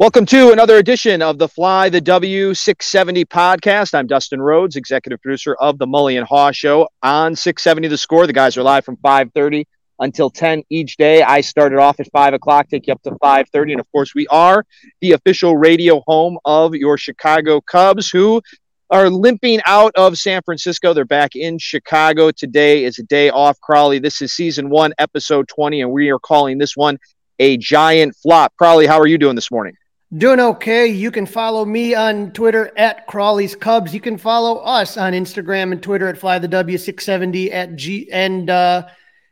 Welcome to another edition of the Fly the W 670 podcast. I'm Dustin Rhodes, executive producer of the Mully and Haw Show on 670 The Score. The guys are live from 5:30 until 10 each day. I started off at 5 o'clock, take you up to 5:30, and of course, we are the official radio home of your Chicago Cubs, who are limping out of San Francisco. They're back in Chicago. Today is a day off, Crawley. This is season one, episode 20, and we are calling this one a giant flop. Crawley, how are you doing this morning? Doing okay. You can follow me on Twitter at Crawley's Cubs. You can follow us on Instagram and Twitter at FlyTheW670 at G and uh,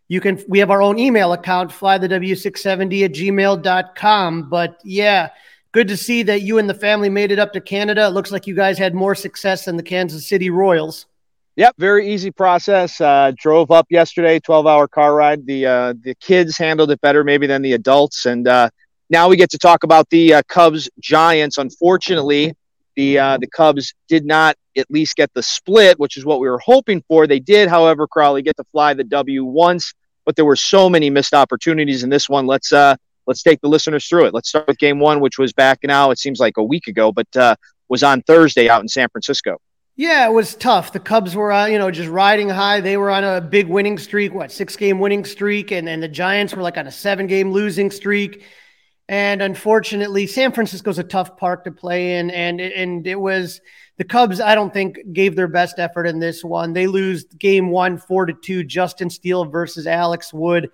you can we have our own email account, flythew670 at gmail.com. But yeah, good to see that you and the family made it up to Canada. It looks like you guys had more success than the Kansas City Royals. Yep, very easy process. Uh, drove up yesterday, 12 hour car ride. The uh, the kids handled it better maybe than the adults. And uh, now we get to talk about the uh, Cubs Giants. Unfortunately, the uh, the Cubs did not at least get the split, which is what we were hoping for. They did, however, Crawley get to fly the W once, but there were so many missed opportunities in this one. Let's uh let's take the listeners through it. Let's start with Game One, which was back now. It seems like a week ago, but uh, was on Thursday out in San Francisco. Yeah, it was tough. The Cubs were, uh, you know, just riding high. They were on a big winning streak, what six game winning streak, and and the Giants were like on a seven game losing streak. And unfortunately, San Francisco's a tough park to play in, and and it was the Cubs. I don't think gave their best effort in this one. They lose game one, four to two. Justin Steele versus Alex Wood,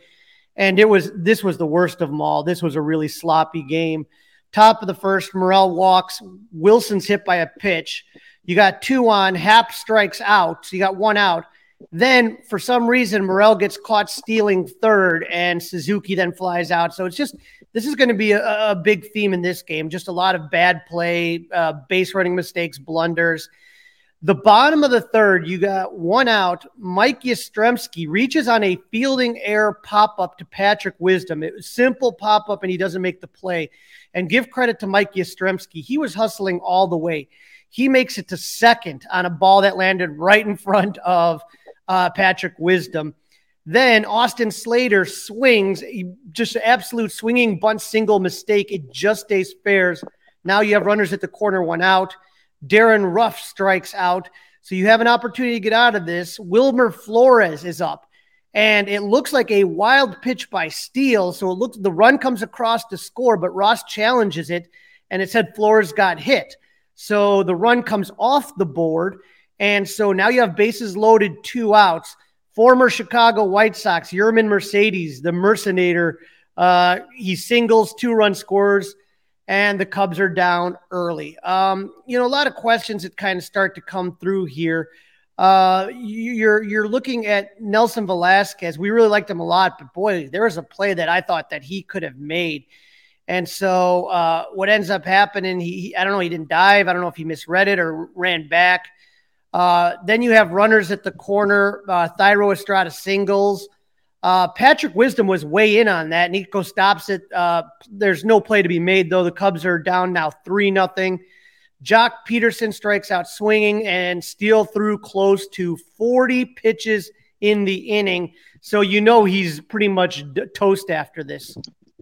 and it was this was the worst of them all. This was a really sloppy game. Top of the first, Morel walks. Willson's hit by a pitch. You got two on. Happ strikes out. So you got one out. Then, for some reason, Morel gets caught stealing third, and Suzuki then flies out. So it's just this is going to be a, a, big theme in this game. Just a lot of bad play, uh, base running mistakes, blunders. The bottom of the third, you got one out. Mike Yastrzemski reaches on a fielding air pop up to Patrick Wisdom. It was simple pop up, and he doesn't make the play. And give credit to Mike Yastrzemski. He was hustling all the way. He makes it to second on a ball that landed right in front of uh, Patrick Wisdom. Then Austin Slater swings, just absolute swinging bunt single mistake. It just stays fairs. Now you have runners at the corner, one out. Darin Ruf strikes out. So you have an opportunity to get out of this. Wilmer Flores is up. And it looks like a wild pitch by Steele. So it looks the run comes across to score, but Ross challenges it, and it said Flores got hit. So the run comes off the board. And so now you have bases loaded, two outs former Chicago White Sox, Yermin Mercedes, the Mercenator. Uh, he singles, two run scores, and the Cubs are down early. Um, you know, a lot of questions that kind of start to come through here. Uh, you're you're looking at Nelson Velazquez. We really liked him a lot, but boy, there was a play that I thought that he could have made. And so, uh, what ends up happening? He, he, I don't know. He didn't dive. I don't know if he misread it or ran back. Uh, then you have runners at the corner. Uh, Thairo Estrada singles. Uh, Patrick Wisdom was way in on that. Nico stops it. Uh, there's no play to be made though. The Cubs are down now three nothing. Joc Pederson strikes out swinging and Steele threw close to 40 pitches in the inning. So you know he's pretty much d- toast after this.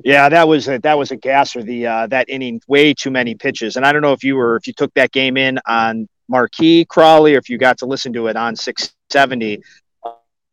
Yeah, that was a, that was a gasser. The uh, that inning, way too many pitches, and I don't know if you were if you took that game in on Marquee Crawley or if you got to listen to it on 670.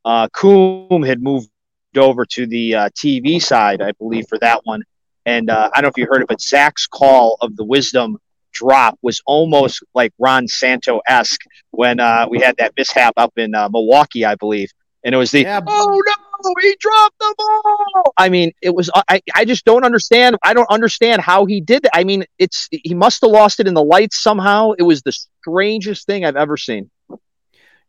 Uh, Coomer had moved over to the uh, TV side, I believe, for that one, and uh, I don't know if you heard it, but Zach's call of the wisdom drop was almost like Ron Santo esque when uh, we had that mishap up in uh, Milwaukee, I believe, and it was the yeah. oh no, he dropped the ball. I mean, it was I, I just don't understand. I don't understand how he did that. I mean, it's he must have lost it in the lights somehow. It was the strangest thing I've ever seen.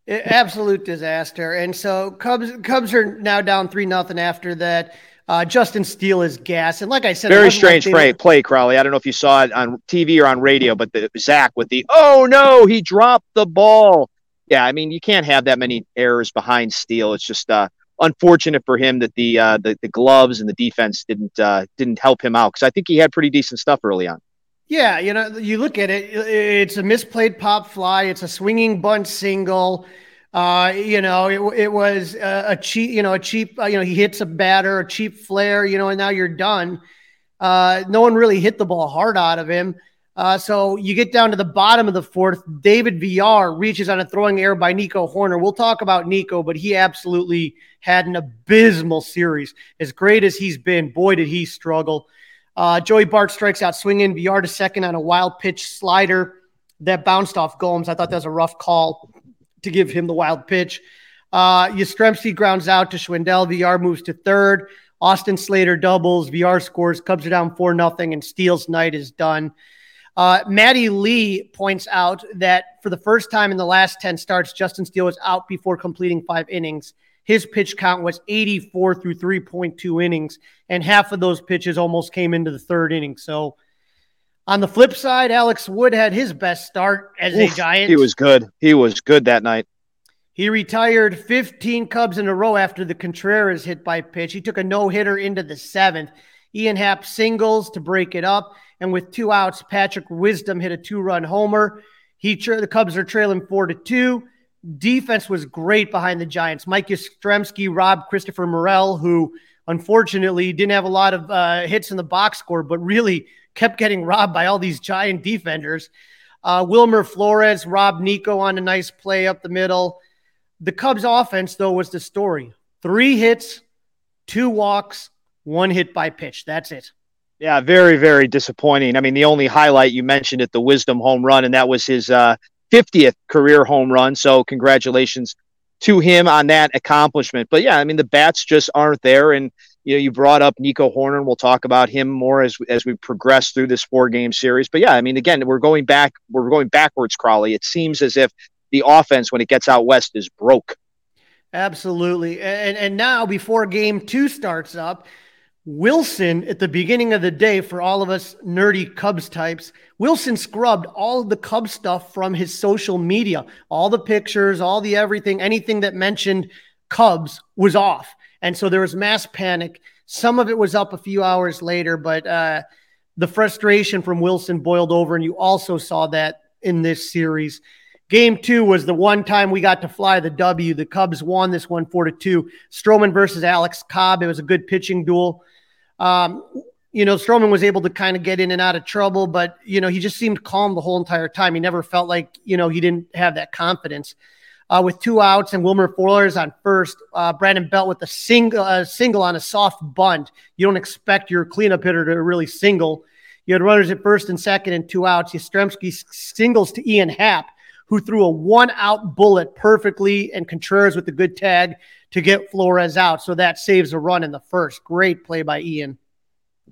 Absolute disaster. And so Cubs Cubs are now down three nothing after that. Uh, Justin Steele is gas, and like I said, very strange play, play, Crawley. I don't know if you saw it on TV or on radio, but the Zach with the oh no, he dropped the ball. Yeah, I mean you can't have that many errors behind Steele. It's just uh, unfortunate for him that the, uh, the the gloves and the defense didn't uh, didn't help him out because I think he had pretty decent stuff early on. Yeah, you know, you look at it, it's a misplayed pop fly, it's a swinging bunt single. Uh, you know, it, it was a, cheap, you know, a cheap, uh, you know, he hits a batter, a cheap flare, you know, and now you're done. Uh, no one really hit the ball hard out of him. Uh, so you get down to the bottom of the fourth. David Villar reaches on a throwing error by Nico Hoerner. We'll talk about Nico, but he absolutely had an abysmal series. As great as he's been, boy, did he struggle. Uh, Joey Bart strikes out swinging. Villar to second on a wild pitch slider that bounced off Gomes. I thought that was a rough call to give him the wild pitch. Uh, Yastrzemski grounds out to Schwindel. Villar moves to third. Austin Slater doubles. Villar scores. Cubs are down 4 nothing, and Steele's night is done. Uh, Maddie Lee points out that for the first time in the last 10 starts, Justin Steele was out before completing five innings. His pitch count was 84 through 3.2 innings, and half of those pitches almost came into the third inning. So, on the flip side, Alex Wood had his best start as Oof, a Giant. He was good. He was good that night. He retired 15 Cubs in a row after the Contreras hit by pitch. He took a no hitter into the seventh. Ian Happ singles to break it up. And with two outs, Patrick Wisdom hit a two run homer. He the Cubs are trailing four to two. Defense was great behind the Giants. Mike Yastrzemski Rob Christopher Morel, who unfortunately didn't have a lot of uh, hits in the box score, but really kept getting robbed by all these giant defenders. Uh, Wilmer Flores Rob Nico on a nice play up the middle. The Cubs offense, though, was the story. Three hits, two walks, one hit by pitch. That's it. Yeah, very, very disappointing. I mean, the only highlight you mentioned at the Wisdom home run, and that was his uh, 50th career home run. So, congratulations to him on that accomplishment. But yeah, I mean, the bats just aren't there. And you know, you brought up Nico Hoerner. and we'll talk about him more as as we progress through this four game series. But yeah, I mean, again, we're going back, we're going backwards, Crawley. It seems as if the offense, when it gets out west, is broke. Absolutely, and and now before game two starts up. Willson, at the beginning of the day, for all of us nerdy Cubs types, Willson scrubbed all the Cubs stuff from his social media. All the pictures, all the everything, anything that mentioned Cubs was off. And so there was mass panic. Some of it was up a few hours later, but uh, the frustration from Willson boiled over. And you also saw that in this series. Game two was the one time we got to fly the W. The Cubs won this one four to two. Stroman versus Alex Cobb. It was a good pitching duel. Um, you know, Stroman was able to kind of get in and out of trouble, but you know, he just seemed calm the whole entire time. He never felt like you know he didn't have that confidence uh, with two outs and Wilmer Flores on first. Uh, Brandon Belt with a single, uh, single on a soft bunt. You don't expect your cleanup hitter to really single. You had runners at first and second and two outs. Yastrzemski singles to Ian Happ, who threw a one out bullet perfectly, and Contreras with a good tag to get Flores out. So that saves a run in the first. Great play by Ian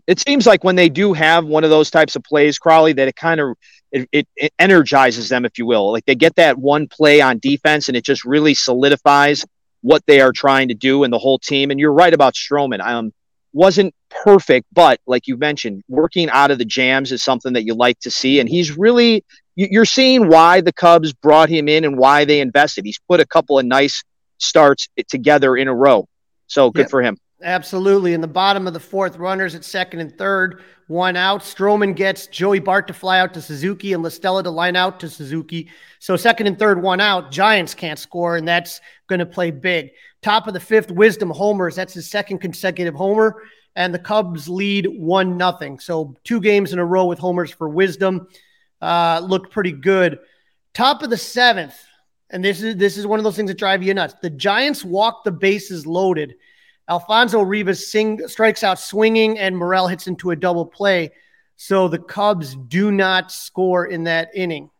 it seems like when they do have one of those types of plays, Crawley, that it kind of it, it, it, energizes them, if you will. Like they get that one play on defense, and it just really solidifies what they are trying to do and the whole team. And you're right about Stroman. Um, wasn't perfect, but like you mentioned, working out of the jams is something that you like to see. And he's really you're seeing why the Cubs brought him in and why they invested. He's put a couple of nice starts together in a row. So good for him. Absolutely. In the bottom of the fourth, runners at second and third, one out. Stroman gets Joey Bart to fly out to Suzuki and La Stella to line out to Suzuki. So second and third, one out. Giants can't score, and that's going to play big. Top of the fifth, Wisdom homers. That's his second consecutive homer, and the Cubs lead one nothing. So two games in a row with homers for Wisdom. Uh, looked pretty good. Top of the seventh, and this is this is one of those things that drive you nuts. The Giants walk the bases loaded. Alfonso Rivas sing, strikes out swinging, and Morel hits into a double play. So the Cubs do not score in that inning.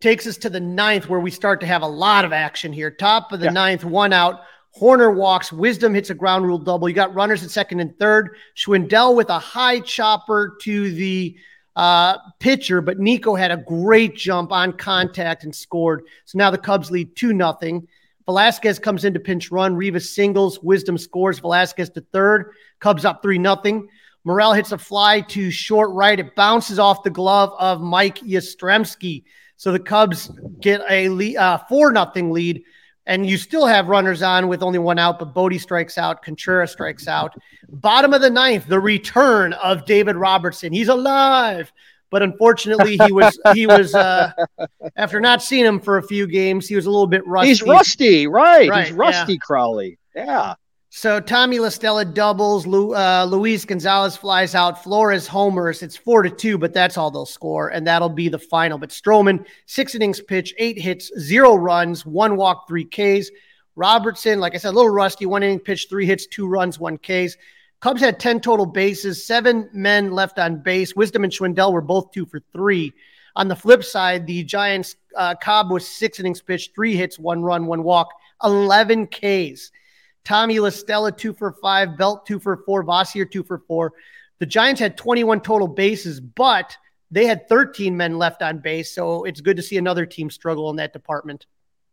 Takes us to the ninth, where we start to have a lot of action here. Top of the Yeah. ninth, one out. Hoerner walks. Wisdom hits a ground rule double. You got runners at second and third. Schwindel with a high chopper to the uh, pitcher, but Nico had a great jump on contact and scored. So now the Cubs lead 2 nothing. Velazquez comes in to pinch run. Rivas singles. Wisdom scores. Velazquez to third. Cubs up 3 nothing. Morel hits a fly to short right. It bounces off the glove of Mike Yastrzemski. So the Cubs get a uh, 4 nothing lead. And you still have runners on with only one out, but Bote strikes out. Contreras strikes out. Bottom of the ninth, the return of David Robertson. He's alive. But unfortunately, he was he was uh, after not seeing him for a few games, he was a little bit rusty. He's rusty, right? Right, He's rusty, Crowley. Yeah. So Tommy La Stella doubles. Lu, uh, Luis Gonzalez flies out. Flores homers. It's four to two, but that's all they'll score, and that'll be the final. But Stroman, six innings pitch, eight hits, zero runs, one walk, three Ks. Robertson, like I said, a little rusty. One inning pitch, three hits, two runs, one Ks. Cubs had 10 total bases, seven men left on base. Wisdom and Schwindel were both two for three. On the flip side, the Giants, uh, Cobb was six innings pitched, three hits, one run, one walk, 11 Ks. Tommy La Stella, two for five. Belt, two for four. Vosler, two for four. The Giants had 21 total bases, but they had 13 men left on base. So it's good to see another team struggle in that department.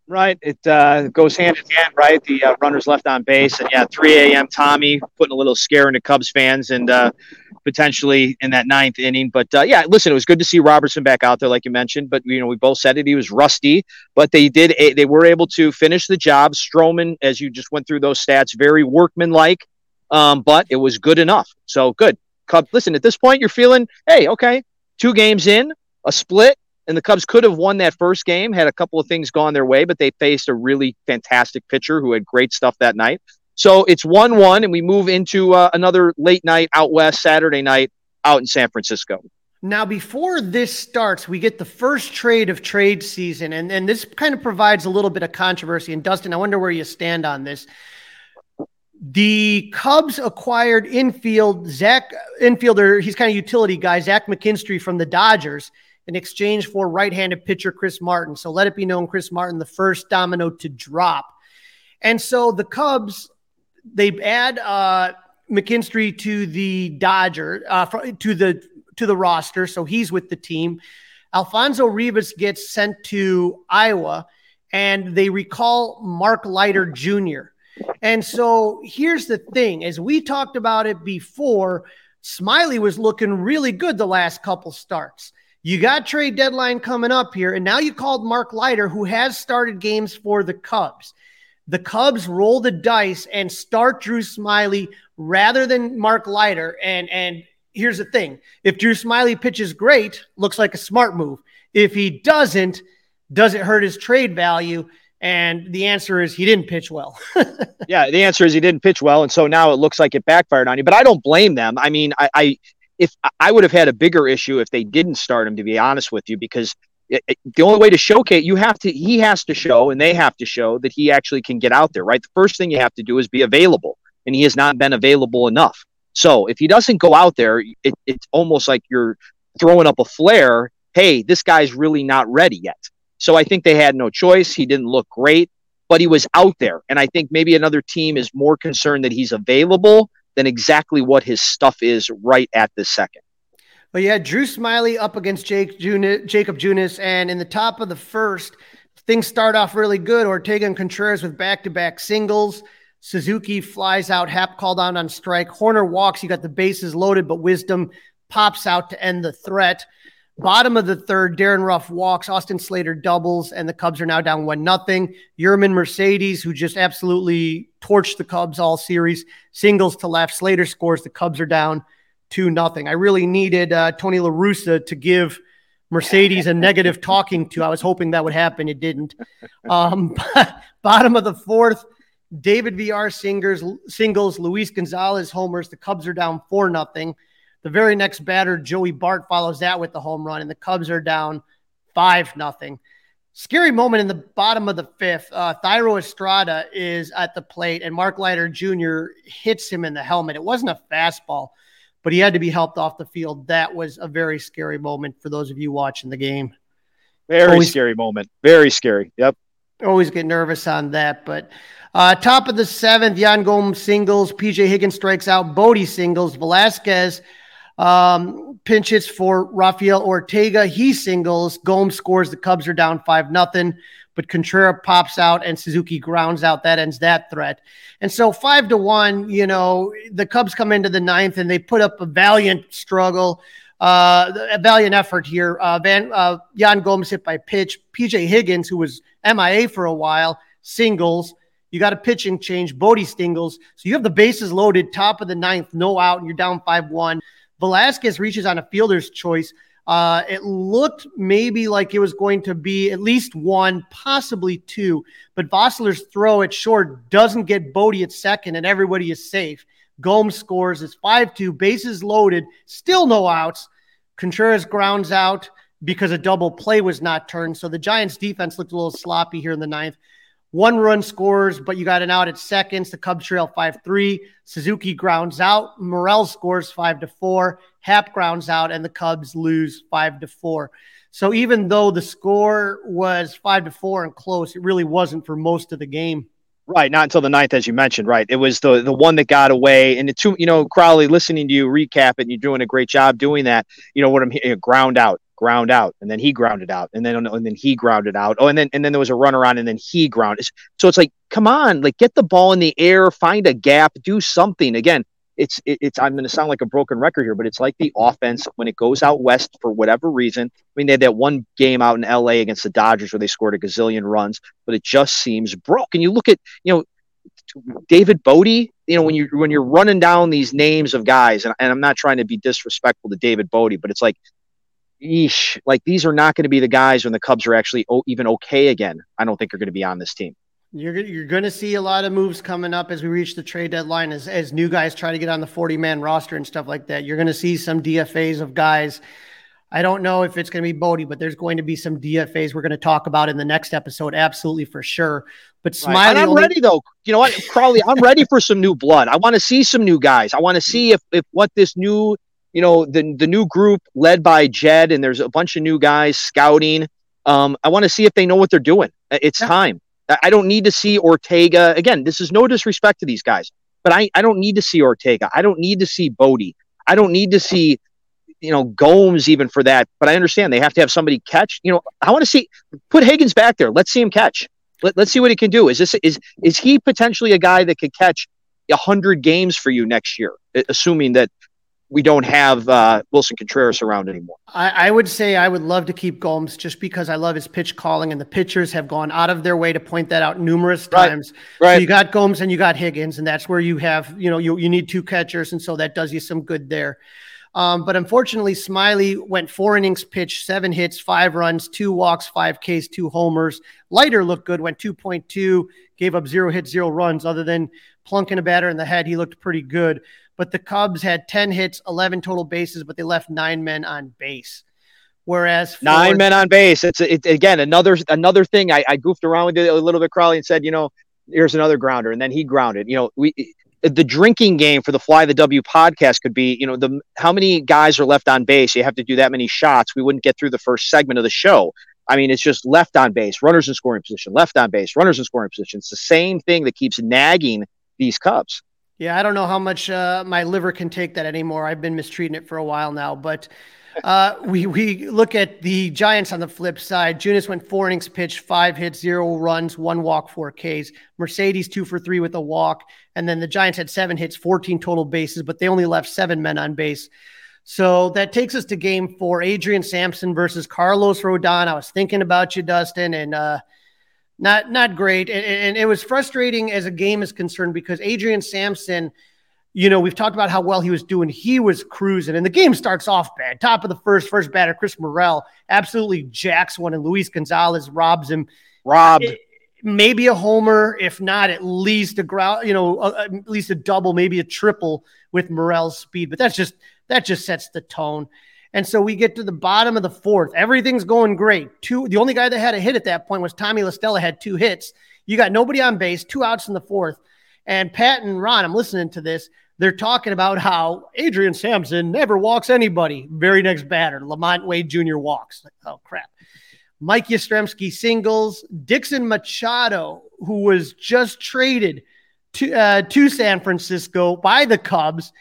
Right. It uh, goes hand in hand, right? The uh, runners left on base. And yeah, 3 a.m. Tommy putting a little scare into Cubs fans and uh, potentially in that ninth inning. But uh, yeah, listen, it was good to see Robertson back out there, like you mentioned. But, you know, we both said it. He was rusty, but they did, they were able to finish the job. Stroman, as you just went through those stats, very workmanlike, um, but it was good enough. So good. Cub, listen, at this point, you're feeling, hey, okay, two games in, a split, and the Cubs could have won that first game had a couple of things gone their way, but they faced a really fantastic pitcher who had great stuff that night. So it's 1 1, and we move into uh, another late night out west Saturday night out in San Francisco. Now, before this starts, we get the first trade of trade season, and, and this kind of provides a little bit of controversy. And Dustin, I wonder where you stand on this. The Cubs acquired infield Zach infielder. He's kind of utility guy, Zach McKinstry from the Dodgers in exchange for right-handed pitcher Chris Martin. So let it be known, Chris Martin, the first domino to drop. And so the Cubs, they add uh, McKinstry to the Dodger uh, to the to the roster, so he's with the team. Alfonso Rivas gets sent to Iowa, and they recall Mark Leiter Jr. And so here's the thing: as we talked about it before, Smyly was looking really good the last couple starts. You got trade deadline coming up here, and now you called Mark Leiter, who has started games for the Cubs. The Cubs roll the dice and start Drew Smyly rather than Mark Leiter. And and here's the thing: if Drew Smyly pitches great, looks like a smart move. If he doesn't, does it hurt his trade value? And the answer is he didn't pitch well. yeah, the answer is he didn't pitch well, and so now it looks like it backfired on you. But I don't blame them. I mean, I, I if I would have had a bigger issue if they didn't start him, to be honest with you, because it, it, the only way to showcase you have to he has to show and they have to show that he actually can get out there, right? The first thing you have to do is be available, and he has not been available enough. So if he doesn't go out there, it, it's almost like you're throwing up a flare. Hey, this guy's really not ready yet. So I think they had no choice. He didn't look great, but he was out there. And I think maybe another team is more concerned that he's available than exactly what his stuff is right at this second. But yeah, Drew Smyly up against Jake Junis, Jacob Junis, and in the top of the first, things start off really good. Ortega and Contreras with back-to-back singles. Suzuki flies out, Happ called on on strike. Hoerner walks. You got the bases loaded, but Wisdom pops out to end the threat. Bottom of the third, Darin Ruf walks, Austin Slater doubles, and the Cubs are now down one nothing. Yermin Mercedes, who just absolutely torched the Cubs all series, singles to left. Slater scores. The Cubs are down two nothing. I really needed uh, Tony La Russa to give Mercedes a negative talking to. I was hoping that would happen. It didn't. Um, bottom of the fourth, David Villar singers, singles, Luis Gonzalez homers. The Cubs are down four nothing. The very next batter, Joey Bart, follows that with the home run, and the Cubs are down five nothing. Scary moment in the bottom of the fifth. Uh, Thairo Estrada is at the plate, and Mark Leiter Jr. hits him in the helmet. It wasn't a fastball, but he had to be helped off the field. That was a very scary moment for those of you watching the game. Very always, scary moment. Very scary. Yep. Always get nervous on that, but uh, top of the seventh, Yan Gomes singles, PJ Higgins strikes out, Bote singles, Velazquez um, pinch hits for Rafael Ortega. He singles. Gomes scores. The Cubs are down 5 nothing. But Contreras pops out and Suzuki grounds out. That ends that threat. And so five to one, you know, the Cubs come into the ninth and they put up a valiant struggle, uh, a valiant effort here. Uh, Van uh, Yan Gomes hit by pitch. PJ Higgins, who was MIA for a while, singles. You got a pitching change. Bote singles. So you have the bases loaded, top of the ninth, no out, and you're down 5 1. Velazquez reaches on a fielder's choice. Uh, it looked maybe like it was going to be at least one, possibly two, but Vosler's throw at short doesn't get Bote at second, and everybody is safe. Gomes scores. It's 5 2, bases loaded, still no outs. Contreras grounds out because a double play was not turned. So the Giants defense looked a little sloppy here in the ninth. One run scores, but you got an out at seconds. The Cubs trail 5 3. Suzuki grounds out. Morel scores 5 to 4. Happ grounds out, and the Cubs lose 5 to 4. So even though the score was 5 to 4 and close, it really wasn't for most of the game. Right, not until the ninth, as you mentioned. Right, it was the the one that got away, and the two. You know, Crowley, listening to you recap it, and you're doing a great job doing that. You know what I'm know, ground out ground out, and then he grounded out, and then and then he grounded out. Oh, and then and then there was a runner on, and then he grounded. So it's like, come on, like get the ball in the air, find a gap, do something. Again, it's it, it's I'm going to sound like a broken record here, but it's like the offense when it goes out west for whatever reason. I mean, they had that one game out in L.A. against the Dodgers where they scored a gazillion runs, but it just seems broke. And you look at you know David Bote, you know, when you when you're running down these names of guys, and, and I'm not trying to be disrespectful to David Bote, but it's like eesh, like these are not going to be the guys when the Cubs are actually o- even okay again. I don't think are going to be on this team. You're you're going to see a lot of moves coming up as we reach the trade deadline as as new guys try to get on the 40 man roster and stuff like that. You're going to see some DFAs of guys. I don't know if it's going to be Bote, but there's going to be some DFAs we're going to talk about in the next episode, absolutely for sure. But Smyly, right. I'm only- ready though. You know what, Crawley? I'm ready for some new blood. I want to see some new guys. I want to see if if what this new you know the the new group led by Jed, and there's a bunch of new guys scouting. Um, I want to see if they know what they're doing. It's yeah. time. I don't need to see Ortega again. This is no disrespect to these guys, but I I don't need to see Ortega. I don't need to see Bote. I don't need to see you know Gomes even for that. But I understand they have to have somebody catch. You know, I want to see put Higgins back there. Let's see him catch. Let, let's see what he can do. Is this is is he potentially a guy that could catch a hundred games for you next year, assuming that we don't have uh, Willson Contreras around anymore. I, I, would say I would love to keep Gomes just because I love his pitch calling, and the pitchers have gone out of their way to point that out numerous times. Right. right. So you got Gomes and you got Higgins, and that's where you have you know you you need two catchers, and so that does you some good there. Um, but unfortunately, Smyly went four innings pitched, seven hits, five runs, two walks, five Ks, two homers. Leiter looked good, went 2.2, gave up zero hits, zero runs. Other than plunking a batter in the head, he looked pretty good. But the Cubs had 10 hits, 11 total bases, but they left nine men on base. Whereas for- nine men on base, it's it, again another another thing. I, I goofed around with it a little bit, Crowley, and said, you know, here's another grounder, and then he grounded. You know, we the drinking game for the Fly the W podcast could be, you know, the how many guys are left on base. You have to do that many shots. We wouldn't get through the first segment of the show. I mean, it's just left on base, runners in scoring position, left on base, runners in scoring position. It's the same thing that keeps nagging these Cubs. Yeah, I don't know how much uh, my liver can take that anymore. I've been mistreating it for a while now, but uh, we we look at the Giants on the flip side. Junis went four innings pitched, five hits, zero runs, one walk, four Ks. Mercedes two for three with a walk, and then the Giants had seven hits, fourteen total bases, but they only left seven men on base. So that takes us to game four Adrian Sampson versus Carlos Rodon. I was thinking about you, Dustin, and uh, not not great. And, and, it was frustrating as a game is concerned because Adrian Sampson, you know, we've talked about how well he was doing. He was cruising, and the game starts off bad. Top of the first, first batter, Chris Morel absolutely jacks one, and Luis Gonzalez robs him. Robbed. It, maybe a homer, if not at least a ground, you know, at least a double, maybe a triple with Morel's speed. But that's just that just sets the tone. And so we get to the bottom of the fourth. Everything's going great. Two, the only guy that had a hit at that point was Tommy La Stella had two hits. You got nobody on base, two outs in the fourth. And Pat and Ron, I'm listening to this. They're talking about how Adrian Sampson never walks anybody. Very next batter, LaMonte Wade Jr. walks. oh crap. Mike Yastrzemski singles. Dixon Machado, who was just traded to uh, to San Francisco by the Cubs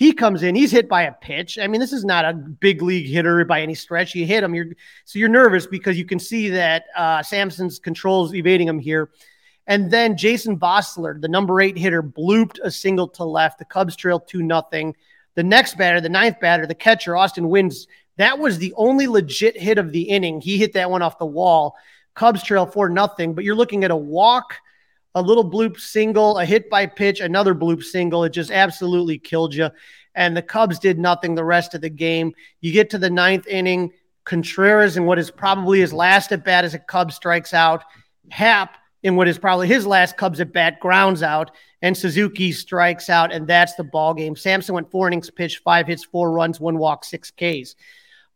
he comes in, he's hit by a pitch. I mean, this is not a big league hitter by any stretch. You hit him, you're so you're nervous because you can see that uh, Sampson's controls evading him here. And then Jason Vosler, the number eight hitter, blooped a single to left. The Cubs trail 2 nothing. The next batter, the ninth batter, the catcher, Austin Wynns. that was the only legit hit of the inning. He hit that one off the wall. Cubs trail 4 nothing, but you're looking at a walk – a little bloop single, a hit by pitch, another bloop single. It just absolutely killed you. And the Cubs did nothing the rest of the game. You get to the ninth inning, Contreras in what is probably his last at bat as a Cub strikes out. Happ in what is probably his last Cubs at bat grounds out, and Suzuki strikes out, and that's the ball game. Sampson went four innings pitched, five hits, four runs, one walk, six Ks.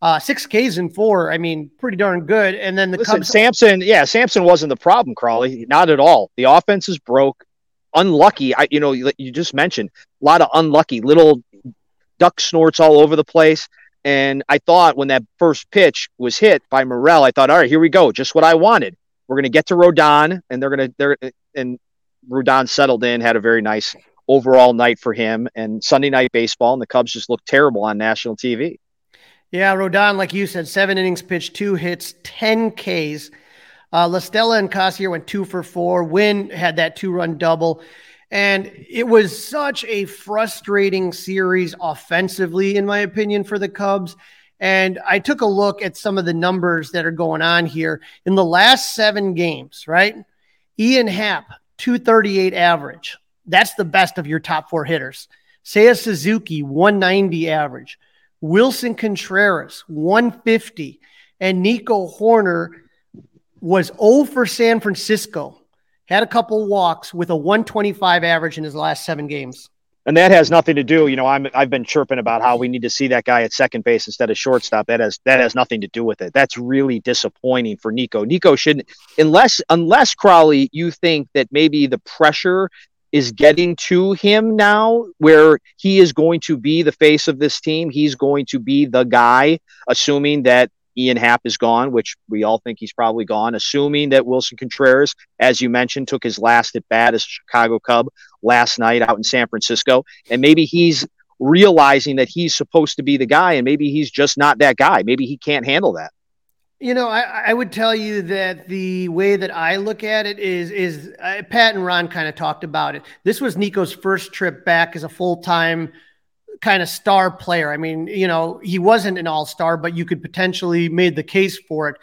Uh, six Ks in four. I mean, pretty darn good. And then the Listen, Cubs. Sampson, yeah, Sampson wasn't the problem, Crawley. Not at all. The offense is broke, unlucky. I, you know, you, you just mentioned a lot of unlucky little duck snorts all over the place. And I thought when that first pitch was hit by Morel, I thought, all right, here we go, just what I wanted. We're going to get to Rodon, and they're going to they're and Rodon settled in, had a very nice overall night for him. And Sunday night baseball, and the Cubs just looked terrible on national TV. Yeah, Rodon, like you said, seven innings pitched, two hits, 10 Ks. Uh, LaStella and Kasier went two for four. Wynn had that two run double. And it was such a frustrating series offensively, in my opinion, for the Cubs. And I took a look at some of the numbers that are going on here. In the last seven games, right? Ian Happ, 238 average. That's the best of your top four hitters. Seiya Suzuki, 190 average. Willson Contreras, 150. And Nico Hoerner was 0 for San Francisco. Had a couple walks with a 125 average in his last seven games. And that has nothing to do, you know, I'm I've been chirping about how we need to see that guy at second base instead of shortstop. That has that has nothing to do with it. That's really disappointing for Nico. Nico shouldn't unless unless Crawly, you think that maybe the pressure is getting to him now where he is going to be the face of this team. He's going to be the guy, assuming that Ian Happ is gone, which we all think he's probably gone, assuming that Willson Contreras, as you mentioned, took his last at bat as a Chicago Cub last night out in San Francisco. And maybe he's realizing that he's supposed to be the guy, and maybe he's just not that guy. Maybe he can't handle that. You know, I, I, would tell you that the way that I look at it is is uh, Pat and Ron kind of talked about it. This was Nico's first trip back as a full time kind of star player. I mean, you know, he wasn't an all star, but you could potentially made the case for it.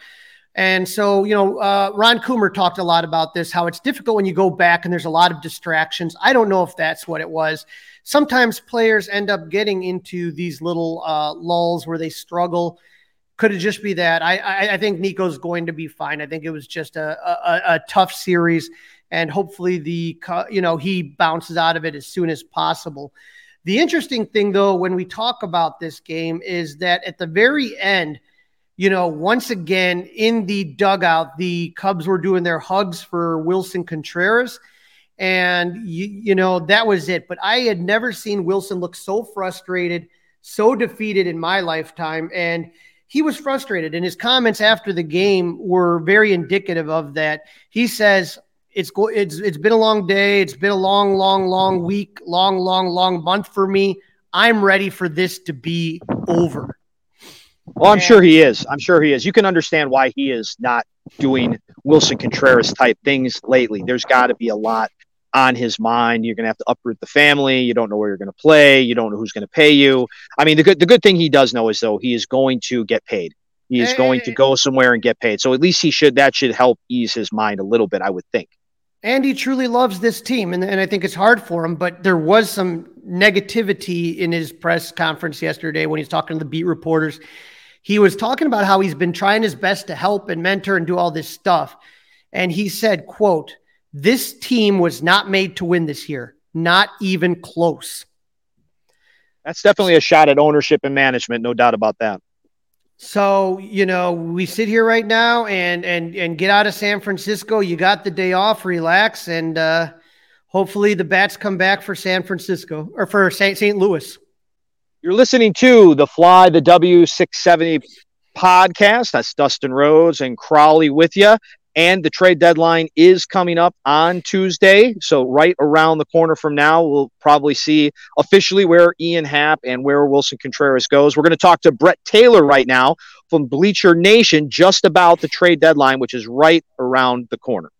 And so, you know, uh, Ron Coomer talked a lot about this, how it's difficult when you go back and there's a lot of distractions. I don't know if that's what it was. Sometimes players end up getting into these little uh, lulls where they struggle could it just be that? I, I, I think Nico's going to be fine. I think it was just a, a, a tough series, and hopefully the you know he bounces out of it as soon as possible. The interesting thing, though, when we talk about this game, is that at the very end, you know, once again in the dugout, the Cubs were doing their hugs for Willson Contreras. And, you, you know, that was it. But I had never seen Willson look so frustrated, so defeated in my lifetime. And, he was frustrated, and his comments after the game were very indicative of that. He says, "It's go- it's it's been a long day. It's been a long, long, long week, long, long, long month for me. I'm ready for this to be over." Well, I'm sure he is. I'm sure he is. You can understand why he is not doing Willson Contreras type things lately. There's got to be a lot on his mind. You're going to have to uproot the family. You don't know where you're going to play. You don't know who's going to pay you. I mean, the good the good thing he does know is though he is going to get paid. He is going to go somewhere and get paid. So at least he should that should help ease his mind a little bit, I would think. And he truly loves this team, and, and I think it's hard for him. But there was some negativity in his press conference yesterday when he's talking to the beat reporters. He was talking about how he's been trying his best to help and mentor and do all this stuff. And he said, quote, this team was not made to win this year, not even close. That's definitely a shot at ownership and management, no doubt about that. So, you know, we sit here right now and and and get out of San Francisco. You got the day off, relax, and uh hopefully the bats come back for San Francisco or for St. St. Louis. You're listening to the Fly the W670 podcast. That's Dustin Rhodes and Crawly with you. And the trade deadline is coming up on Tuesday. So, right around the corner from now, we'll probably see officially where Ian Happ and where Willson Contreras goes. We're going to talk to Brett Taylor right now from Bleacher Nation just about the trade deadline, which is right around the corner.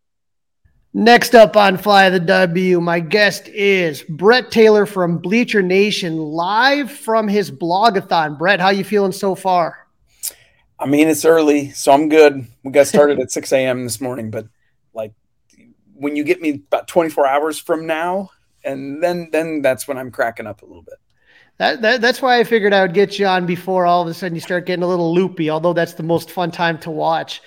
Next up on Fly the W, my guest is Brett Taylor from Bleacher Nation, live from his blogathon. Brett, how you feeling so far? I mean, it's early, so I'm good. We got started at 6 a.m. this morning, but like when you get me about 24 hours from now, and then then that's when I'm cracking up a little bit. That, that, that's why I figured I would get you on before all of a sudden you start getting a little loopy, although that's the most fun time to watch.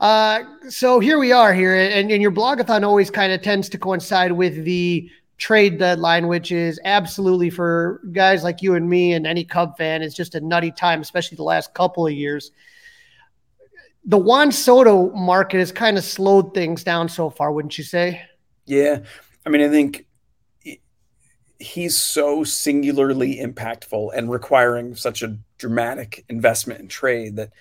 Uh, so here we are here, and, and your blogathon always kind of tends to coincide with the trade deadline, which is absolutely for guys like you and me and any Cub fan, is just a nutty time, especially the last couple of years. The Juan Soto market has kind of slowed things down so far, wouldn't you say? Yeah. I mean, I think he's so singularly impactful and requiring such a dramatic investment in trade that –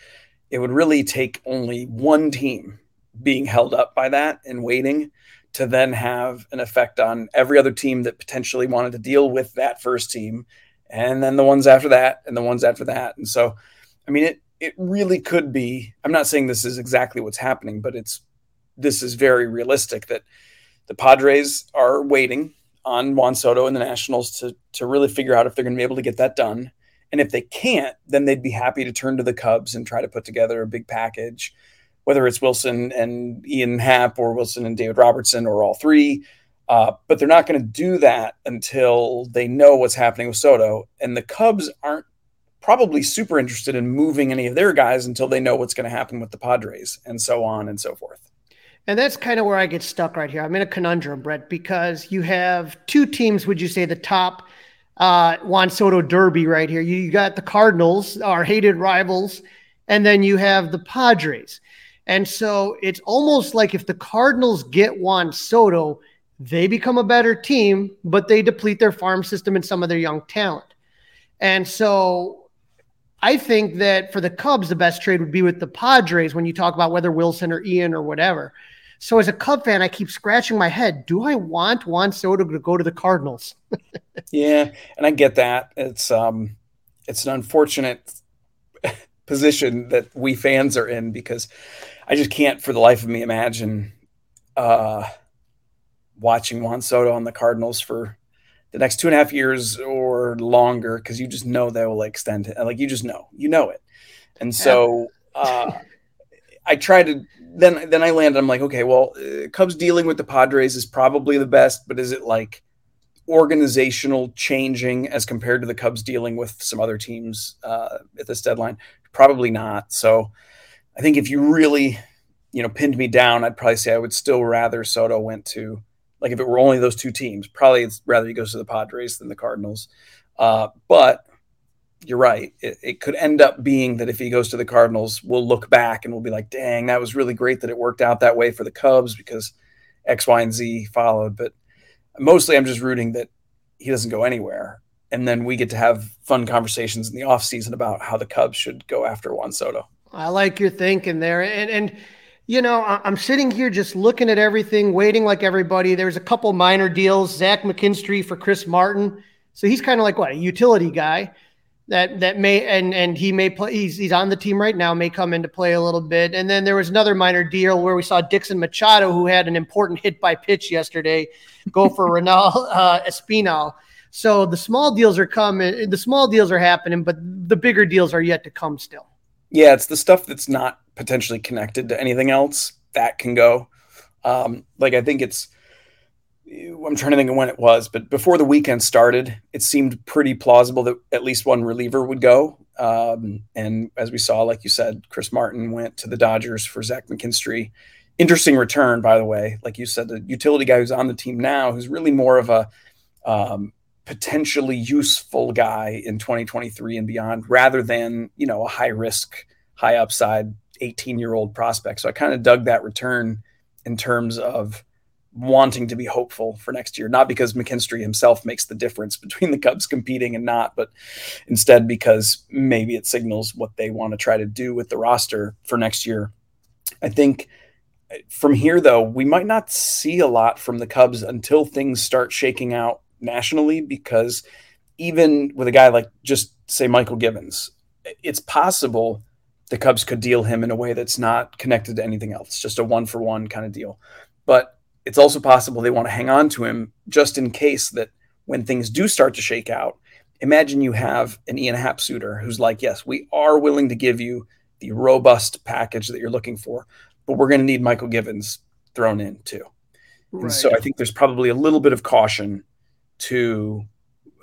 it would really take only one team being held up by that and waiting to then have an effect on every other team that potentially wanted to deal with that first team and then the ones after that and the ones after that and so i mean it it really could be i'm not saying this is exactly what's happening but it's this is very realistic that the padres are waiting on juan soto and the nationals to to really figure out if they're going to be able to get that done and if they can't, then they'd be happy to turn to the Cubs and try to put together a big package, whether it's Willson and Ian Happ or Willson and David Robertson or all three. Uh, but they're not going to do that until they know what's happening with Soto. And the Cubs aren't probably super interested in moving any of their guys until they know what's going to happen with the Padres and so on and so forth. And that's kind of where I get stuck right here. I'm in a conundrum, Brett, because you have two teams, would you say, the top – uh, Juan Soto Derby right here. You, you got the Cardinals, our hated rivals, and then you have the Padres. And so it's almost like if the Cardinals get Juan Soto, they become a better team, but they deplete their farm system and some of their young talent. And so I think that for the Cubs, the best trade would be with the Padres when you talk about whether Willson or Ian or whatever. So as a Cub fan, I keep scratching my head. Do I want Juan Soto to go to the Cardinals? yeah, and I get that. It's um it's an unfortunate position that we fans are in because I just can't for the life of me imagine uh watching Juan Soto on the Cardinals for the next two and a half years or longer because you just know they will extend it. Like you just know, you know it. And so uh I try to then then I landed. I'm like, okay, well, uh, Cubs dealing with the Padres is probably the best, but is it like organizational changing as compared to the Cubs dealing with some other teams uh, at this deadline? Probably not. So I think if you really, you know, pinned me down, I'd probably say I would still rather Soto went to like if it were only those two teams, probably it's rather he goes to the Padres than the Cardinals. Uh, but you're right. It, it, could end up being that if he goes to the Cardinals, we'll look back and we'll be like, dang, that was really great that it worked out that way for the Cubs because X, Y, and Z followed. But mostly I'm just rooting that he doesn't go anywhere. And then we get to have fun conversations in the offseason about how the Cubs should go after Juan Soto. I like your thinking there. And, and, you know, I'm sitting here just looking at everything, waiting like everybody. There's a couple minor deals, Zach McKinstry for Chris Martin. So he's kind of like what, a utility guy that that may and and he may play. He's he's on the team right now. May come into play a little bit. And then there was another minor deal where we saw Dixon Machado, who had an important hit by pitch yesterday, go for Raynel uh, Espinal. So the small deals are coming. The small deals are happening, but the bigger deals are yet to come still. Yeah, it's the stuff that's not potentially connected to anything else that can go. Um, like I think it's I'm trying to think of when it was, but before the weekend started, it seemed pretty plausible that at least one reliever would go. Um, and as we saw, like you said, Chris Martin went to the Dodgers for Zach McKinstry. Interesting return, by the way. Like you said, the utility guy who's on the team now, who's really more of a um, potentially useful guy in 2023 and beyond, rather than you know a high risk, high upside 18 year old prospect. So I kind of dug that return in terms of wanting to be hopeful for next year, not because McKinstry himself makes the difference between the Cubs competing and not, but instead because maybe it signals what they want to try to do with the roster for next year. I think uh, from here, though, we might not see a lot from the Cubs until things start shaking out nationally, because even with a guy like just say Michael Givens, it's possible the Cubs could deal him in a way that's not connected to anything else, just a one for one kind of deal. But it's also possible they want to hang on to him just in case that when things do start to shake out, imagine you have an Ian Happ suitor who's like, yes, we are willing to give you the robust package that you're looking for, but we're going to need Michael Givens thrown in too. Right. And so I think there's probably a little bit of caution to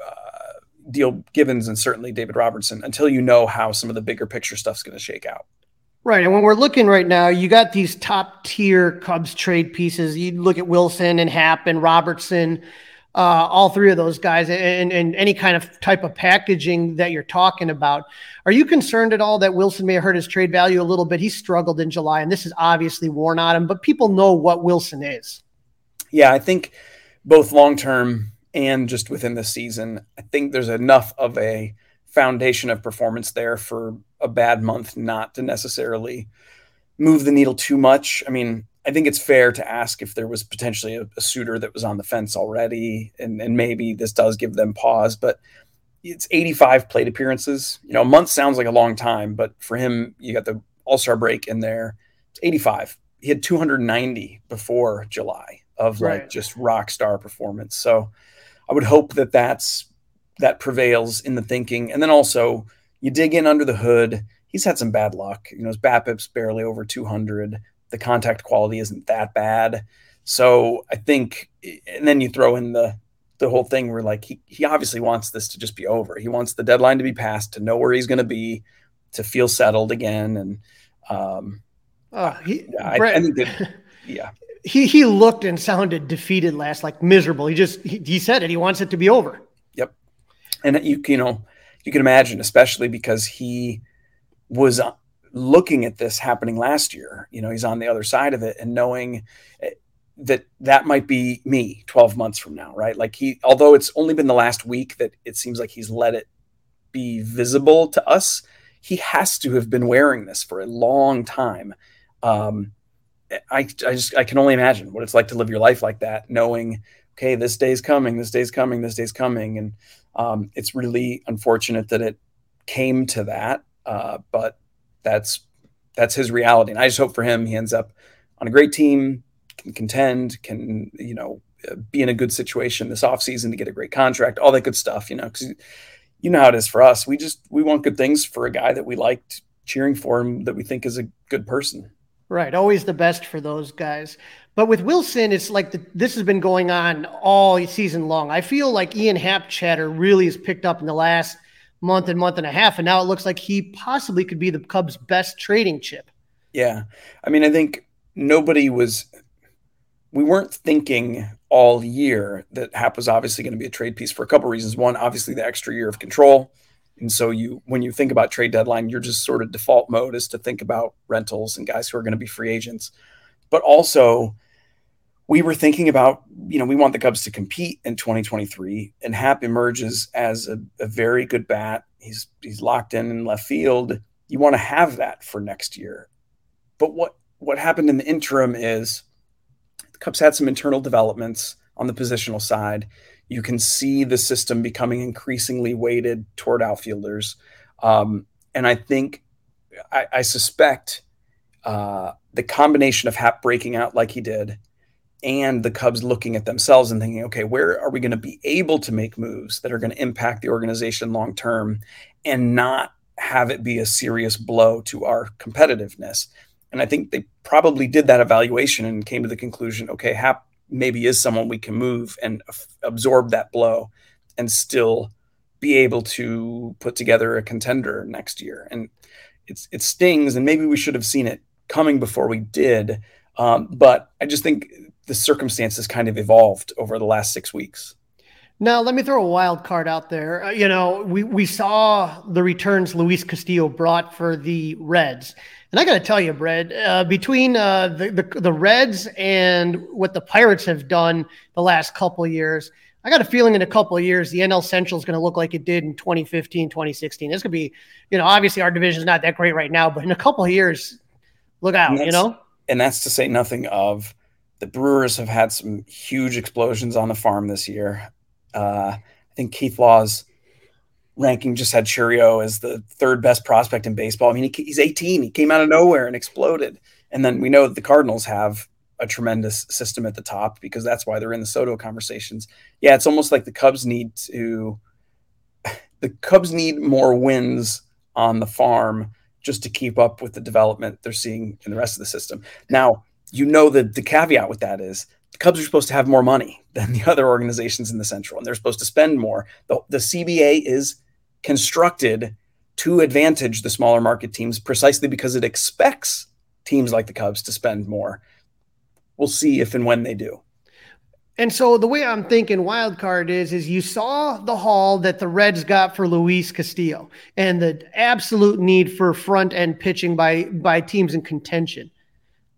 uh, deal Givens and certainly David Robertson until you know how some of the bigger picture stuff's going to shake out. Right. And when we're looking right now, you got these top tier Cubs trade pieces. You look at Willson and Happ and Robertson, uh, all three of those guys, and, and any kind of type of packaging that you're talking about. Are you concerned at all that Willson may have hurt his trade value a little bit? He struggled in July, and this is obviously worn on him, but people know what Willson is. Yeah, I think both long term and just within the season, I think there's enough of a foundation of performance there for a bad month not to necessarily move the needle too much. I mean, I think it's fair to ask if there was potentially a, a suitor that was on the fence already, and, and maybe this does give them pause, but it's 85 plate appearances. You know, a month sounds like a long time, but for him, you got the All Star break in there. It's 85. He had 290 before July of right. like just rock star performance. So I would hope that that's that prevails in the thinking. And then also you dig in under the hood. He's had some bad luck. You know, his BABIP's barely over 200. The contact quality isn't that bad. So I think, and then you throw in the the whole thing where like he he obviously wants this to just be over. He wants the deadline to be passed, to know where he's going to be, to feel settled again. And um, oh, he, I, Brett, I think that, yeah. He, he looked and sounded defeated last, like miserable. He just he, he said it. He wants it to be over Yep, and you you know you can imagine, especially because he was looking at this happening last year. You know, he's on the other side of it and knowing eh, that that might be me 12 months from now, right? Like he, although it's only been the last week that it seems like he's let it be visible to us, he has to have been wearing this for a long time. Um, I, I just, I can only imagine what it's like to live your life like that, knowing, okay, this day's coming, this day's coming, this day's coming. And, um, it's really unfortunate that it came to that, uh, but that's that's his reality. And I just hope for him he ends up on a great team, can contend, can you know be in a good situation this offseason to get a great contract, all that good stuff. You know, because you know how it is for us. We just we want good things for a guy that we liked cheering for him, that we think is a good person. Right, always the best for those guys. But with Willson, it's like the, this has been going on all season long. I feel like Ian Happ chatter really has picked up in the last month and month and a half, and now it looks like he possibly could be the Cubs' best trading chip. Yeah, I mean, I think nobody was. We weren't thinking all year that Happ was obviously going to be a trade piece for a couple reasons. One, obviously the extra year of control, and so you when you think about trade deadline, you're just sort of default mode is to think about rentals and guys who are going to be free agents. But also we were thinking about, you know, we want the Cubs to compete in 2023, and Happ emerges as a, a very good bat. He's he's locked in in left field. You want to have that for next year. But what what happened in the interim is the Cubs had some internal developments on the positional side. You can see the system becoming increasingly weighted toward outfielders. Um, and I think, I, I suspect uh, the combination of Happ breaking out like he did and the Cubs looking at themselves and thinking, okay, where are we going to be able to make moves that are going to impact the organization long term and not have it be a serious blow to our competitiveness? And I think they probably did that evaluation and came to the conclusion, okay, Happ maybe is someone we can move and absorb that blow and still be able to put together a contender next year. And it's it stings, and maybe we should have seen it coming before we did. Um, but I just think the circumstances kind of evolved over the last six weeks. Now, let me throw a wild card out there. Uh, you know, we, we saw the returns Luis Castillo brought for the Reds. And I got to tell you, Brad, uh, between uh, the, the, the Reds and what the Pirates have done the last couple years, I got a feeling in a couple of years the NL Central is going to look like it did in 2015, 2016. This could be, you know, obviously our division is not that great right now, but in a couple of years, look out, you know. And that's to say nothing of the Brewers have had some huge explosions on the farm this year. Uh, I think Keith Law's ranking just had Chourio as the third best prospect in baseball. I mean, he, he's 18. He came out of nowhere and exploded. And then we know that the Cardinals have a tremendous system at the top because that's why they're in the Soto conversations. Yeah, it's almost like the Cubs need to the Cubs need more wins on the farm just to keep up with the development they're seeing in the rest of the system. Now, you know that the caveat with that is the Cubs are supposed to have more money than the other organizations in the Central, and they're supposed to spend more. The, the CBA is constructed to advantage the smaller market teams precisely because it expects teams like the Cubs to spend more. We'll see if and when they do. And so the way I'm thinking wild card is is you saw the haul that the Reds got for Luis Castillo and the absolute need for front end pitching by by teams in contention.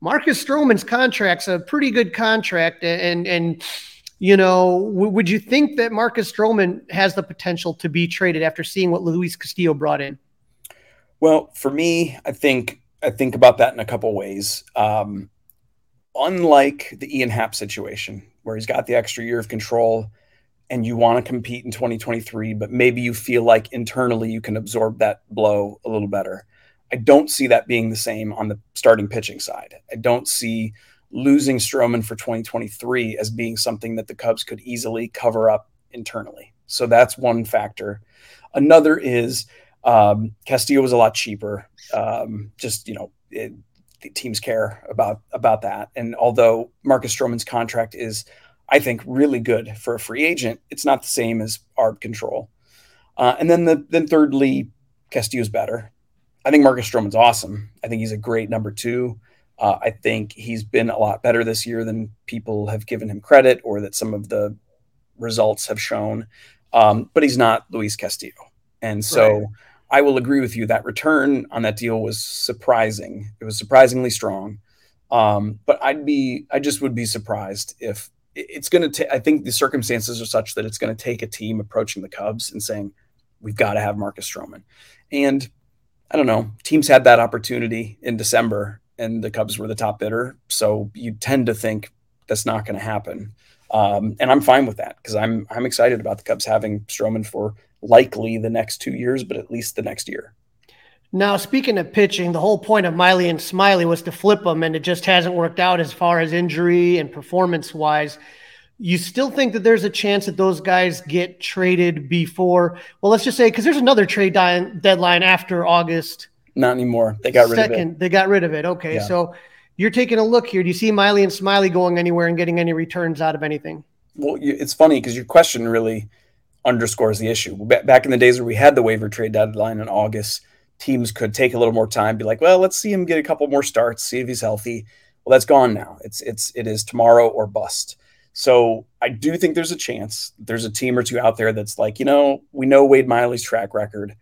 Marcus Stroman's contract's a pretty good contract, and and you know, w- would you think that Marcus Stroman has the potential to be traded after seeing what Luis Castillo brought in? Well, for me, I think I think about that in a couple ways. Um, unlike the Ian Happ situation, where he's got the extra year of control, and you want to compete in 2023, but maybe you feel like internally you can absorb that blow a little better. I don't see that being the same on the starting pitching side. I don't see losing Stroman for 2023 as being something that the Cubs could easily cover up internally. So that's one factor. Another is um, Castillo was a lot cheaper. Um, just you know, it, teams care about about that. And although Marcus Stroman's contract is, I think, really good for a free agent, it's not the same as ARB control. Uh, and then the then thirdly, Castillo's better. I think Marcus Stroman's awesome. I think he's a great number two. Uh, I think he's been a lot better this year than people have given him credit or that some of the results have shown. Um, but he's not Luis Castillo. And so right. I will agree with you that return on that deal was surprising. It was surprisingly strong. Um, but I'd be, I just would be surprised if it's going to take, I think the circumstances are such that it's going to take a team approaching the Cubs and saying, we've got to have Marcus Stroman. And I don't know. Teams had that opportunity in December, and the Cubs were the top bidder. So you tend to think that's not going to happen. Um, and I'm fine with that because I'm I'm excited about the Cubs having Stroman for likely the next two years, but at least the next year. Now, speaking of pitching, the whole point of Miley and Smyly was to flip them, and it just hasn't worked out as far as injury and performance wise you still think that there's a chance that those guys get traded before well let's just say because there's another trade deadline after august not anymore. They got rid of it. They got rid of it. Okay yeah. so you're taking a look here. Do you see miley and Smyly going anywhere and getting any returns out of anything? Well it's funny because your question really underscores the issue. Back in the days where we had the waiver trade deadline in august teams could take a little more time be like well let's see him get a couple more starts see if he's healthy. Well that's gone now. It's it's it is tomorrow or bust. So I do think there's a chance. There's a team or two out there that's like, you know, we know Wade Miley's track record.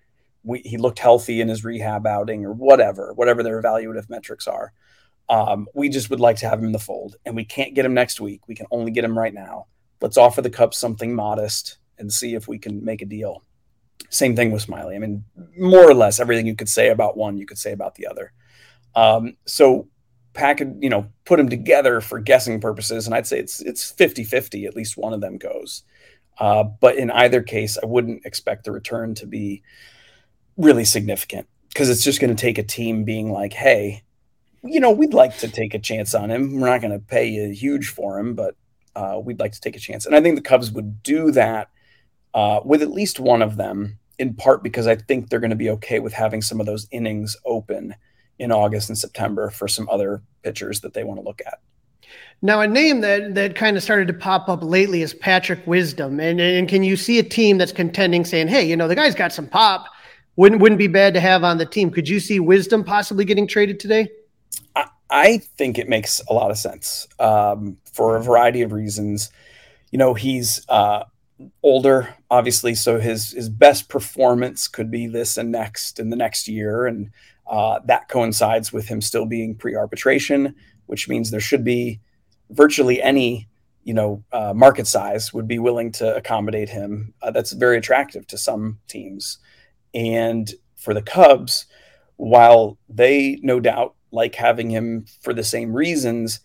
We, he looked healthy in his rehab outing or whatever, whatever their evaluative metrics are. Um, we just would like to have him in the fold, and we can't get him next week. We can only get him right now. Let's offer the Cubs something modest and see if we can make a deal. Same thing with Smyly. I mean, more or less everything you could say about one, you could say about the other. Um, so package, you know, put them together for guessing purposes, and I'd say it's it's 50-50, at least one of them goes. Uh, but in either case, I wouldn't expect the return to be really significant because it's just going to take a team being like, hey, you know, we'd like to take a chance on him. We're not going to pay you huge for him, but uh, we'd like to take a chance. And I think the Cubs would do that uh, with at least one of them, in part because I think they're going to be okay with having some of those innings open in August and September for some other pitchers that they want to look at. Now, a name that that kind of started to pop up lately is Patrick Wisdom, and and can you see a team that's contending, saying, "Hey, you know, the guy's got some pop, wouldn't wouldn't be bad to have on the team." Could you see Wisdom possibly getting traded today? I, I think it makes a lot of sense um, for a variety of reasons. You know, he's uh, older, obviously, so his his best performance could be this and next and the next year, and uh, that coincides with him still being pre-arbitration, which means there should be virtually any you know uh, market size would be willing to accommodate him. Uh, that's very attractive to some teams, and for the Cubs, while they no doubt like having him for the same reasons,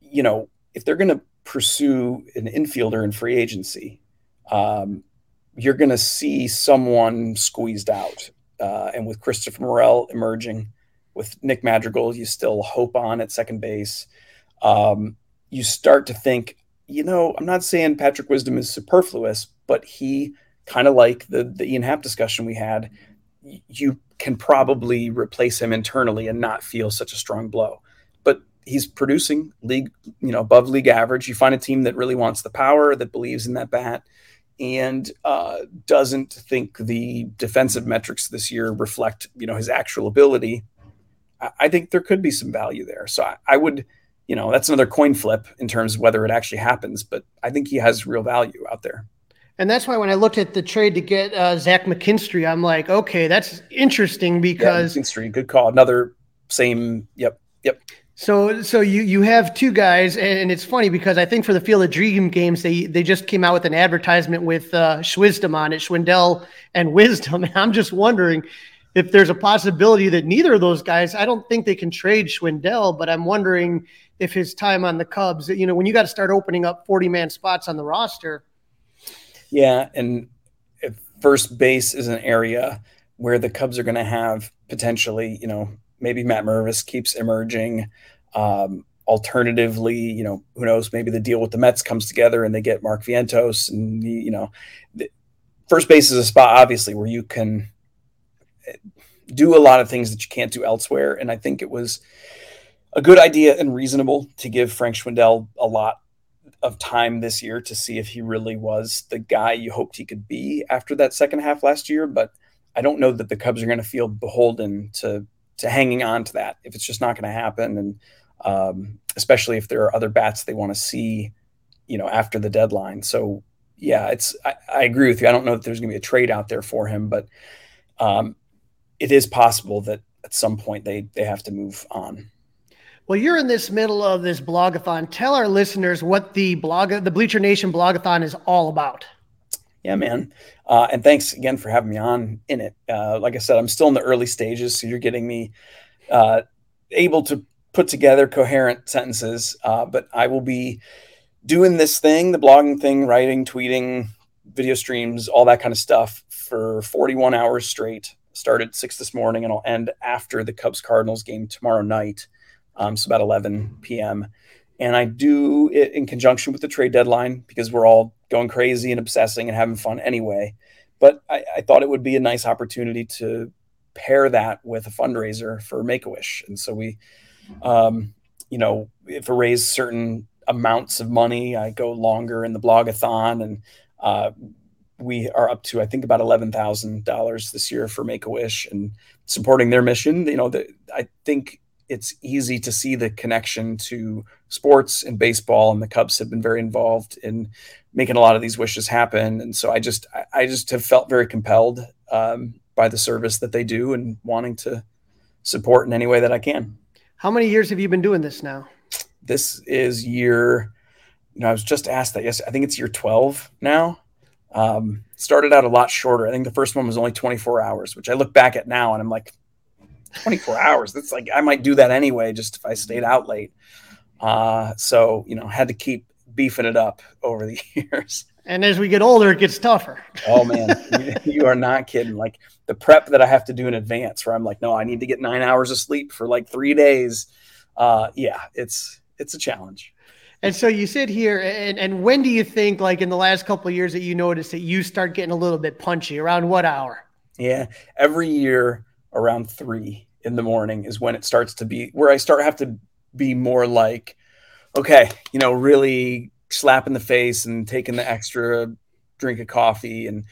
you know, if they're going to pursue an infielder in free agency, um, you're going to see someone squeezed out. Uh, and with Christopher Morel emerging, with Nick Madrigal, you still hope on at second base. Um, you start to think, you know, I'm not saying Patrick Wisdom is superfluous, but he kind of like the the Ian Happ discussion we had, you can probably replace him internally and not feel such a strong blow. But he's producing league, you know, above league average. You find a team that really wants the power, that believes in that bat, and uh, doesn't think the defensive metrics this year reflect, you know, his actual ability. I, I think there could be some value there. So I, I would you know, that's another coin flip in terms of whether it actually happens. But I think he has real value out there. And that's why when I looked at the trade to get uh, Zach McKinstry, I'm like, okay, that's interesting because yeah, McKinstry, good call. Another same. Yep, yep. So, so you you have two guys, and it's funny because I think for the Field of Dream games, they they just came out with an advertisement with uh, Schwisdom on it, Schwindel and Wisdom. And I'm just wondering if there's a possibility that neither of those guys. I don't think they can trade Schwindel, but I'm wondering if his time on the Cubs, you know, when you got to start opening up 40 man spots on the roster. Yeah. And first base is an area where the Cubs are going to have potentially, you know, maybe Matt Mervis keeps emerging. Um, alternatively, you know, who knows, maybe the deal with the Mets comes together and they get Mark Vientos and, you know, first base is a spot obviously where you can do a lot of things that you can't do elsewhere. And I think it was, a good idea and reasonable to give Frank Schwindel a lot of time this year to see if he really was the guy you hoped he could be after that second half last year. But I don't know that the Cubs are going to feel beholden to to hanging on to that if it's just not going to happen, and um, especially if there are other bats they want to see, you know, after the deadline. So yeah, it's I, I agree with you. I don't know that there's going to be a trade out there for him, but um, it is possible that at some point they they have to move on. Well, you're in this middle of this blogathon. Tell our listeners what the blog, the Bleacher Nation blogathon is all about. Yeah, man. Uh, and thanks again for having me on in it. Uh, like I said, I'm still in the early stages, so you're getting me uh, able to put together coherent sentences. Uh, but I will be doing this thing, the blogging thing, writing, tweeting, video streams, all that kind of stuff for 41 hours straight. Started six this morning, and I'll end after the Cubs Cardinals game tomorrow night um, so about 11 p.m. And I do it in conjunction with the trade deadline because we're all going crazy and obsessing and having fun anyway. But I, I thought it would be a nice opportunity to pair that with a fundraiser for Make a Wish. And so we, um, you know, if I raise certain amounts of money, I go longer in the blogathon and uh, we are up to I think about eleven thousand dollars this year for Make a Wish and supporting their mission. You know, the, I think it's easy to see the connection to sports and baseball, and the Cubs have been very involved in making a lot of these wishes happen. And so I just, I just have felt very compelled um, by the service that they do and wanting to support in any way that I can. How many years have you been doing this now? This is year. You know, I was just asked that. Yes, I think it's year twelve now. Um, started out a lot shorter. I think the first one was only 24 hours, which I look back at now and I'm like, 24 hours. That's like I might do that anyway, just if I stayed out late. Uh, so you know, had to keep beefing it up over the years. And as we get older, it gets tougher. oh man, you are not kidding. Like the prep that I have to do in advance, where I'm like, no, I need to get nine hours of sleep for like three days. Uh, yeah, it's it's a challenge. And so you sit here, and, and when do you think, like in the last couple of years, that you notice that you start getting a little bit punchy? Around what hour? Yeah, every year around three in the morning is when it starts to be where I start have to be more like, okay, you know, really slap in the face and taking the extra drink of coffee and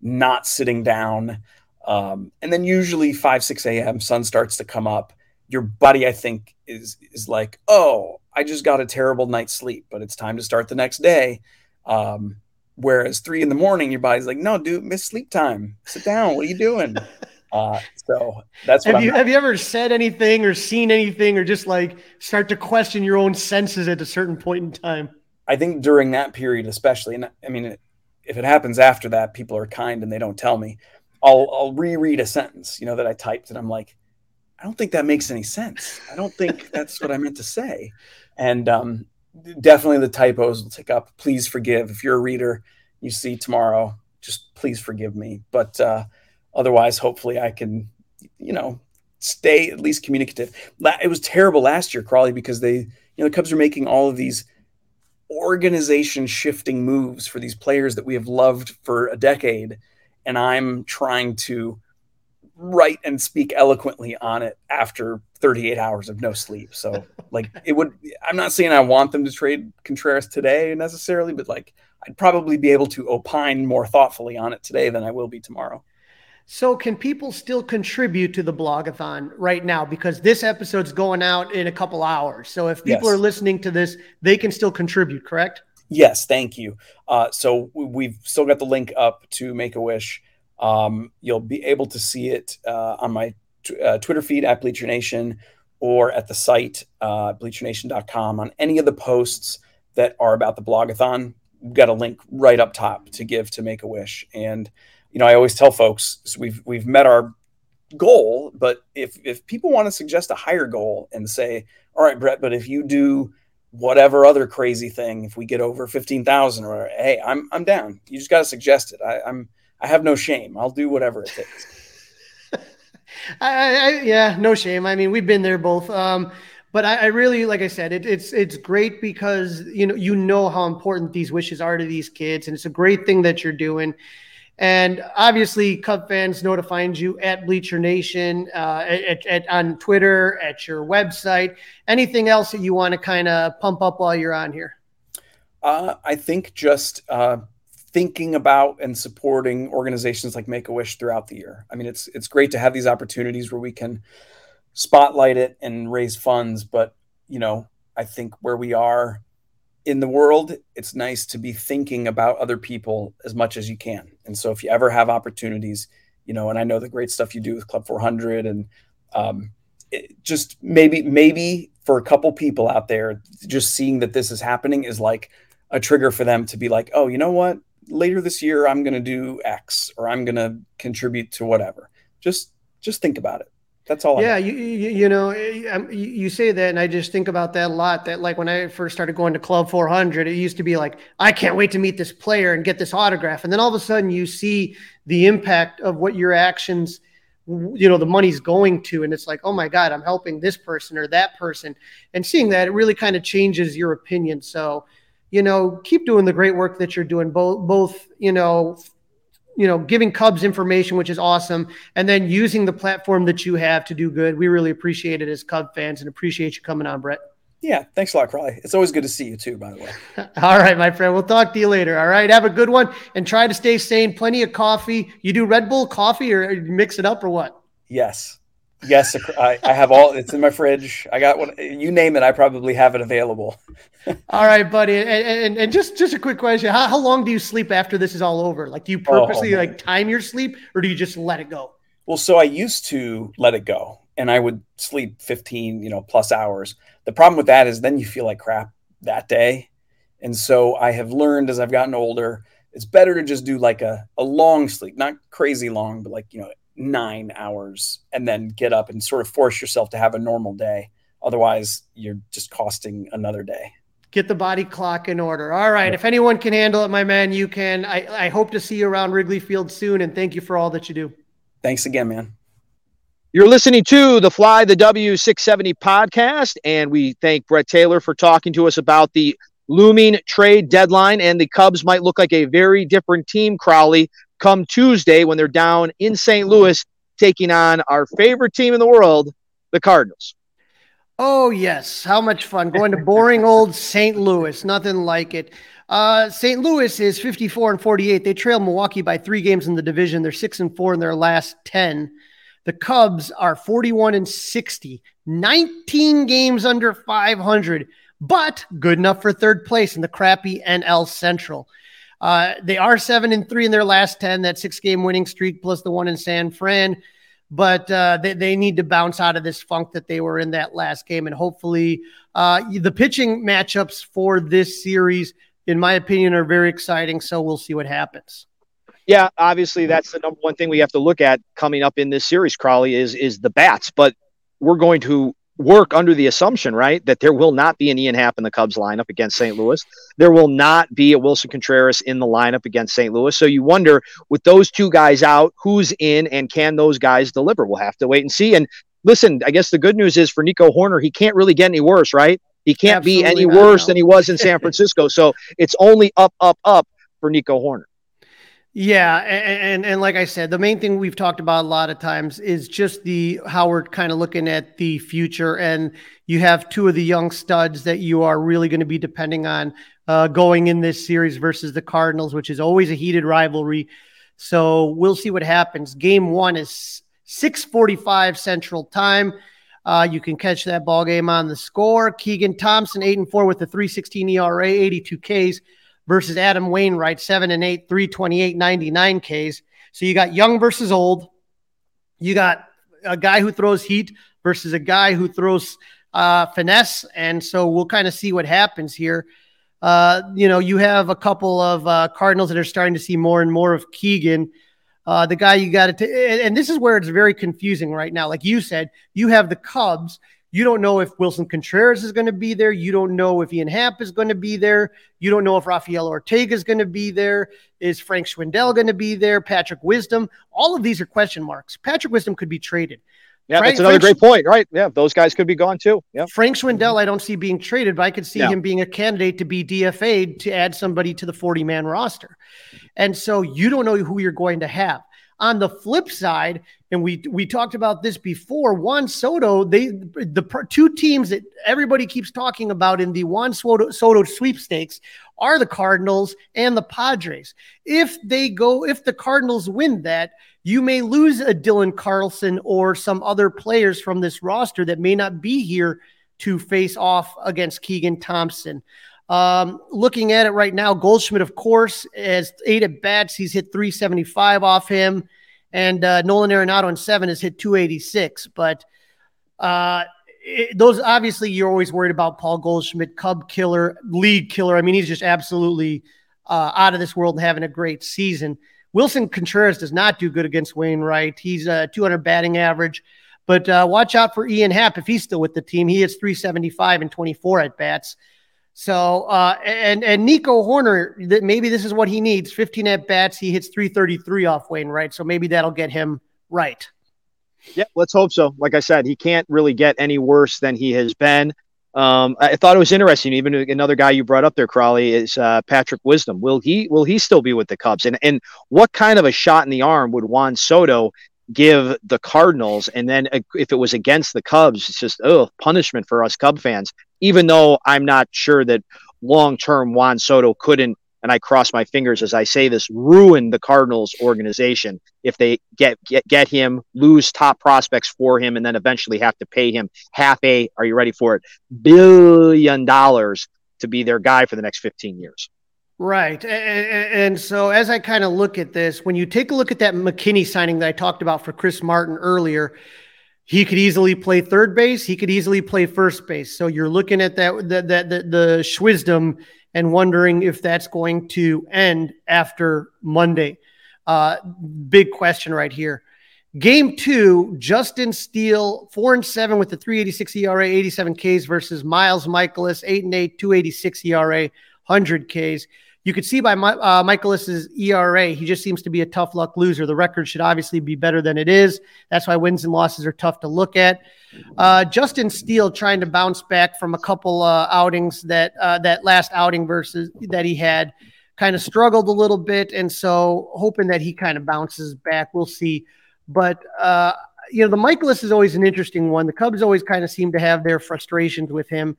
not sitting down. Um, and then usually 5, 6 a.m., sun starts to come up. Your body, I think, is is like, oh, I just got a terrible night's sleep, but it's time to start the next day. Um, whereas three in the morning, your body's like, no, dude, miss sleep time. Sit down. What are you doing? Uh, so that's have you have you ever said anything or seen anything or just like start to question your own senses at a certain point in time? I think during that period, especially, and I mean, if it happens after that, people are kind and they don't tell me. I'll I'll reread a sentence, you know, that I typed, and I'm like, I don't think that makes any sense. I don't think that's what I meant to say. And um, definitely the typos will tick up. Please forgive if you're a reader. You see tomorrow, just please forgive me. But uh, otherwise, hopefully, I can, you know, stay at least communicative. It was terrible last year, Crawly, because they, you know, the Cubs are making all of these organization shifting moves for these players that we have loved for a decade and i'm trying to write and speak eloquently on it after 38 hours of no sleep so like it would i'm not saying i want them to trade contreras today necessarily but like i'd probably be able to opine more thoughtfully on it today than i will be tomorrow so, can people still contribute to the blogathon right now? Because this episode's going out in a couple hours. So, if people yes. are listening to this, they can still contribute, correct? Yes, thank you. Uh, so, we've still got the link up to Make a Wish. Um, you'll be able to see it uh, on my t- uh, Twitter feed at Bleacher Nation or at the site, uh, bleachernation.com, on any of the posts that are about the blogathon. We've got a link right up top to give to Make a Wish. And you know, I always tell folks so we've we've met our goal, but if if people want to suggest a higher goal and say, all right, Brett, but if you do whatever other crazy thing, if we get over fifteen thousand, or hey, I'm I'm down. You just got to suggest it. I, I'm I have no shame. I'll do whatever it takes. I, I, yeah, no shame. I mean, we've been there both. Um, but I, I, really, like I said, it, it's it's great because you know you know how important these wishes are to these kids, and it's a great thing that you're doing. And obviously, Cub fans know to find you at Bleacher Nation, uh, at, at, on Twitter, at your website. Anything else that you want to kind of pump up while you're on here? Uh, I think just uh, thinking about and supporting organizations like Make a Wish throughout the year. I mean, it's it's great to have these opportunities where we can spotlight it and raise funds, but you know, I think where we are in the world, it's nice to be thinking about other people as much as you can. And so if you ever have opportunities, you know, and I know the great stuff you do with Club 400 and um, just maybe, maybe for a couple people out there, just seeing that this is happening is like a trigger for them to be like, oh, you know what? Later this year, I'm going to do X or I'm going to contribute to whatever. Just, just think about it. That's all. Yeah, you, you, you know eh, um, you say that, and I just think about that a lot. That like when I first started going to Club 400, it used to be like I can't wait to meet this player and get this autograph, and then all of a sudden you see the impact of what your actions, you know, the money's going to, and it's like oh my god, I'm helping this person or that person, and seeing that it really kind of changes your opinion. So, you know, keep doing the great work that you're doing, both both you know you know, giving Cubs information, which is awesome, and then using the platform that you have to do good. We really appreciate it as Cub fans and appreciate you coming on, Brett. Yeah, thanks a lot, Crawly. It's always good to see you too, by the way. all right, my friend. We'll talk to you later. All right, have a good one and try to stay sane. Plenty of coffee. You do Red Bull coffee or mix it up or what? Yes. Yes, I, I have all. It's in my fridge. I got one. You name it, I probably have it available. all right, buddy. And, and, and, just just a quick question: how, how long do you sleep after this is all over? Like, do you oh, oh purposely oh, like time your sleep, or do you just let it go? Well, so I used to let it go, and I would sleep fifteen, you know, plus hours. The problem with that is then you feel like crap that day, and so I have learned as I've gotten older, it's better to just do like a a long sleep, not crazy long, but like you know nine hours and then get up and sort of force yourself to have a normal day. Otherwise, you're just costing another day. Get the body clock in order. All right. If anyone can handle it, my man, you can. I, I hope to see you around Wrigley Field soon, and thank you for all that you do. Thanks again, man. You're listening to the Fly the W670 podcast, and we thank Brett Taylor for talking to us about the looming trade deadline. And the Cubs might look like a very different team, Crawly, come Tuesday when they're down in St. Louis taking on our favorite team in the world, the Cardinals. Oh, yes. How much fun going to boring old St. Louis. Nothing like it. Uh, St. Louis is 54 and 48. They trail Milwaukee by three games in the division. They're six and four in their last 10. The Cubs are 41 and 60, 19 games under 500, but good enough for third place in the crappy NL Central. Uh, they are seven and three in their last 10, that six game winning streak plus the one in San Fran but uh, they, they need to bounce out of this funk that they were in that last game. And hopefully, uh, the pitching matchups for this series, in my opinion, are very exciting. So we'll see what happens. Yeah, obviously, that's the number one thing we have to look at coming up in this series, Crawly, is is the bats. But we're going to work under the assumption, right, that there will not be an Ian Happ in the Cubs lineup against St. Louis. There will not be a Willson Contreras in the lineup against St. Louis. So you wonder, with those two guys out, who's in and can those guys deliver? We'll have to wait and see. And listen, I guess the good news is for Nico Hoerner, he can't really get any worse, right? He can't Absolutely be any worse than he was in San Francisco. so it's only up, up, up for Nico Hoerner. Yeah, and, and, and like I said, the main thing we've talked about a lot of times is just the how we're kind of looking at the future, and you have two of the young studs that you are really going to be depending on uh, going in this series versus the Cardinals, which is always a heated rivalry. So we'll see what happens. Game one is six forty-five Central Time. Uh, you can catch that ball game on the score. Keegan Thompson, eight and four with the three sixteen ERA, eighty-two Ks versus Adam Wainwright, seven and eight, 328, 99 Ks. So you got young versus old. You got a guy who throws heat versus a guy who throws uh, finesse. And so we'll kind of see what happens here. Uh, you know, you have a couple of uh, Cardinals that are starting to see more and more of Keegan. Uh, the guy you got to, and this is where it's very confusing right now. Like you said, you have the Cubs you don't know if Willson Contreras is going to be there. You don't know if Ian Happ is going to be there. You don't know if Rafael Ortega is going to be there. Is Frank Schwindel going to be there? Patrick Wisdom. All of these are question marks. Patrick Wisdom could be traded. Yeah, Frank, that's another Frank, great point, right? Yeah, those guys could be gone too. Yeah. Frank Schwindel, I don't see being traded, but I could see yeah. him being a candidate to be DFA'd to add somebody to the 40 man roster. And so you don't know who you're going to have. On the flip side, and we we talked about this before, Juan Soto, they the two teams that everybody keeps talking about in the Juan Soto, Soto sweepstakes are the Cardinals and the Padres. If they go, if the Cardinals win that, you may lose a Dylan Carlson or some other players from this roster that may not be here to face off against Keegan Thompson. Um, looking at it right now, Goldschmidt, of course, has eight at bats. He's hit 375 off him. And uh, Nolan Arenado in seven has hit 286. But uh, it, those obviously, you're always worried about Paul Goldschmidt, Cub killer, league killer. I mean, he's just absolutely uh, out of this world and having a great season. Willson Contreras does not do good against Wainwright. He's a 200 batting average. But uh, watch out for Ian Happ if he's still with the team. He hits 375 and 24 at bats. So uh, and and Nico Hoerner, that maybe this is what he needs. 15 at bats, he hits 333 off Wainwright, so maybe that'll get him right. Yeah, let's hope so. Like I said, he can't really get any worse than he has been. Um, I thought it was interesting. Even another guy you brought up there, Crawly, is uh, Patrick Wisdom. Will he will he still be with the Cubs? And and what kind of a shot in the arm would Juan Soto give the Cardinals? And then uh, if it was against the Cubs, it's just oh punishment for us Cub fans even though I'm not sure that long term Juan Soto couldn't, and I cross my fingers as I say this, ruin the Cardinals organization if they get get get him, lose top prospects for him, and then eventually have to pay him half a, are you ready for it, billion dollars to be their guy for the next 15 years. Right. And, so as I kind of look at this, when you take a look at that McKinney signing that I talked about for Chris Martin earlier, he could easily play third base. He could easily play first base. So you're looking at that that that the, the Schwisdom and wondering if that's going to end after Monday. Uh, big question right here. Game two, Justin Steele, four and seven with the 386 ERA, 87 Ks versus Miles Mikolas, eight and eight, 286 ERA, 100 Ks. You could see by uh, Mikolas's ERA, he just seems to be a tough luck loser. The record should obviously be better than it is. That's why wins and losses are tough to look at. Uh, Justin Steele trying to bounce back from a couple uh, outings that uh, that last outing versus that he had kind of struggled a little bit, and so hoping that he kind of bounces back. We'll see. But uh, you know, the Mikolas is always an interesting one. The Cubs always kind of seem to have their frustrations with him.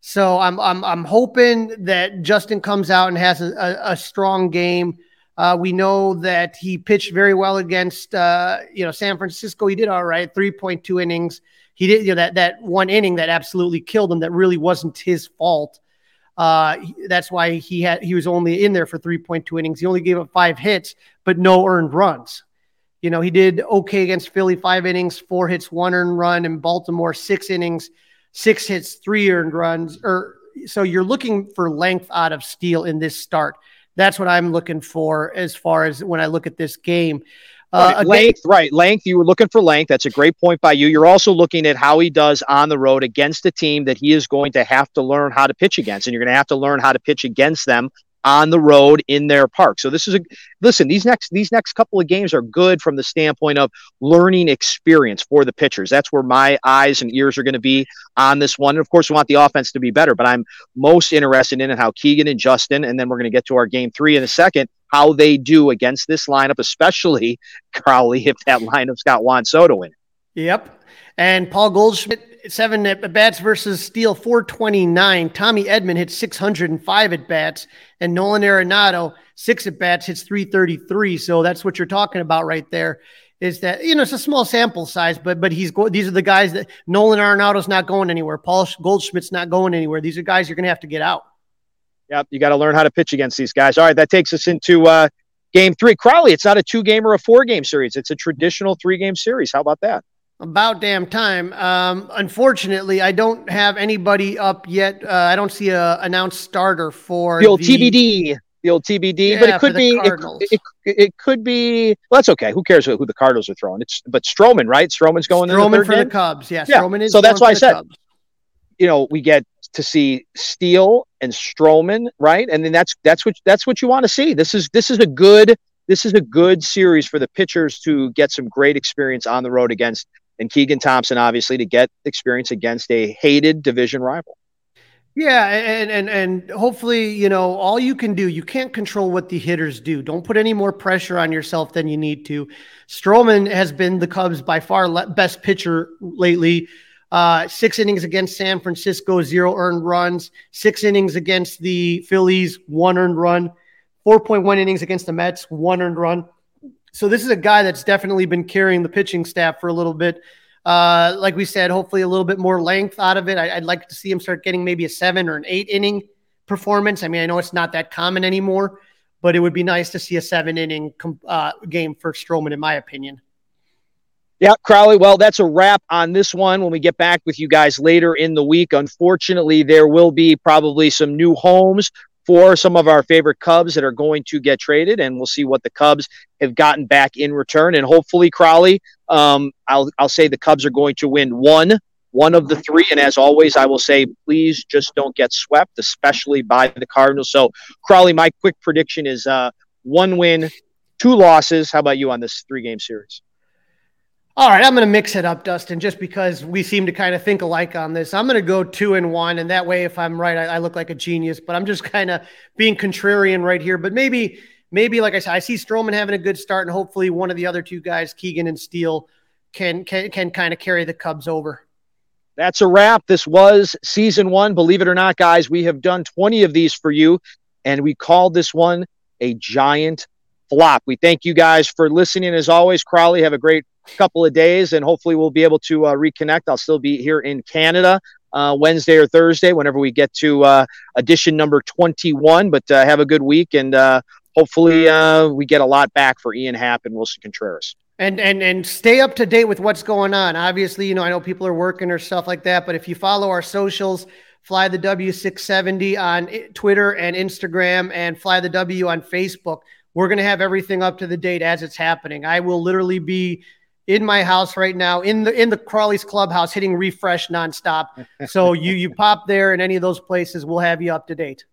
So I'm I'm I'm hoping that Justin comes out and has a, a, a strong game. Uh, we know that he pitched very well against uh, you know San Francisco. He did all right, 3.2 innings. He did you know that that one inning that absolutely killed him. That really wasn't his fault. Uh, that's why he had he was only in there for 3.2 innings. He only gave up five hits, but no earned runs. You know, he did okay against Philly, five innings, four hits, one earned run, and Baltimore, six innings, six hits, three earned runs. Or so you're looking for length out of Steele in this start. That's what I'm looking for as far as when I look at this game. Uh, right, length, right? Length. You were looking for length. That's a great point by you. You're also looking at how he does on the road against a team that he is going to have to learn how to pitch against, and you're going to have to learn how to pitch against them on the road in their park. So this is a listen, these next these next couple of games are good from the standpoint of learning experience for the pitchers. That's where my eyes and ears are going to be on this one. And of course, we want the offense to be better, but I'm most interested in how Keegan and Justin, and then we're going to get to our game three in a second, how they do against this lineup, especially Crawly, if that lineup's got Juan Soto in it. Yep. And Paul Goldschmidt, seven at bats versus Steele, 429. Tommy Edman hits 605 at bats. And Nolan Arenado, six at bats, hits 333. So that's what you're talking about right there. Is that you know it's a small sample size, but but he's go- these are the guys that Nolan Arenado's not going anywhere. Paul Goldschmidt's not going anywhere. These are guys you're going to have to get out. Yep, you got to learn how to pitch against these guys. All right, that takes us into uh, game three. Crawly, it's not a two game or a four game series. It's a traditional three game series. How about that? About damn time. Um, unfortunately, I don't have anybody up yet. Uh, I don't see a announced starter for the old the, TBD. The old TBD, yeah, but it could be it, it, it, could be. Well, that's okay. Who cares who, the Cardinals are throwing? It's but Stroman, right? Stroman's going. Stroman the for game? the Cubs. Yeah, yeah. Stroman is. So that's why I said. Cubs. You know, we get to see Steele and Stroman, right? And then that's that's what that's what you want to see. This is this is a good this is a good series for the pitchers to get some great experience on the road against and Keegan Thompson, obviously, to get experience against a hated division rival. Yeah, and and and hopefully, you know, all you can do, you can't control what the hitters do. Don't put any more pressure on yourself than you need to. Stroman has been the Cubs by far le- best pitcher lately. Uh, six innings against San Francisco, zero earned runs. Six innings against the Phillies, one earned run. 4.1 innings against the Mets, one earned run. So this is a guy that's definitely been carrying the pitching staff for a little bit. Uh, like we said, hopefully a little bit more length out of it. I, would like to see him start getting maybe a seven or an eight inning performance. I mean, I know it's not that common anymore, but it would be nice to see a seven inning uh, game for Stroman, in my opinion. Yeah, Crawly. Well, that's a wrap on this one. When we get back with you guys later in the week, unfortunately, there will be probably some new homes for some of our favorite Cubs that are going to get traded, and we'll see what the Cubs have gotten back in return. And hopefully, Crawly, um, I'll I'll say the Cubs are going to win one one of the three. And as always, I will say, please just don't get swept, especially by the Cardinals. So, Crawly, my quick prediction is uh, one win, two losses. How about you on this three game series? All right, I'm going to mix it up, Dustin, just because we seem to kind of think alike on this. I'm going to go two and one, and that way, if I'm right, I, I look like a genius. But I'm just kind of being contrarian right here. But maybe, maybe like I said, I see Stroman having a good start, and hopefully, one of the other two guys, Keegan and Steele, can can can kind of carry the Cubs over. That's a wrap. This was season one. Believe it or not, guys, we have done 20 of these for you, and we called this one a giant flop. We thank you guys for listening. As always, Crawly, have a great couple of days, and hopefully we'll be able to uh, reconnect. I'll still be here in Canada uh, Wednesday or Thursday whenever we get to uh, edition number 21. But uh, have a good week, and uh, hopefully uh, we get a lot back for Ian Happ and Willson Contreras. And and and stay up to date with what's going on. Obviously, you know I know people are working or stuff like that, but if you follow our socials. Fly the W670 on Twitter and Instagram, and Fly the W on Facebook. We're going to have everything up to the date as it's happening. I will literally be in my house right now in the in the Crawly's clubhouse hitting refresh nonstop. So you you pop there in any of those places, we'll have you up to date.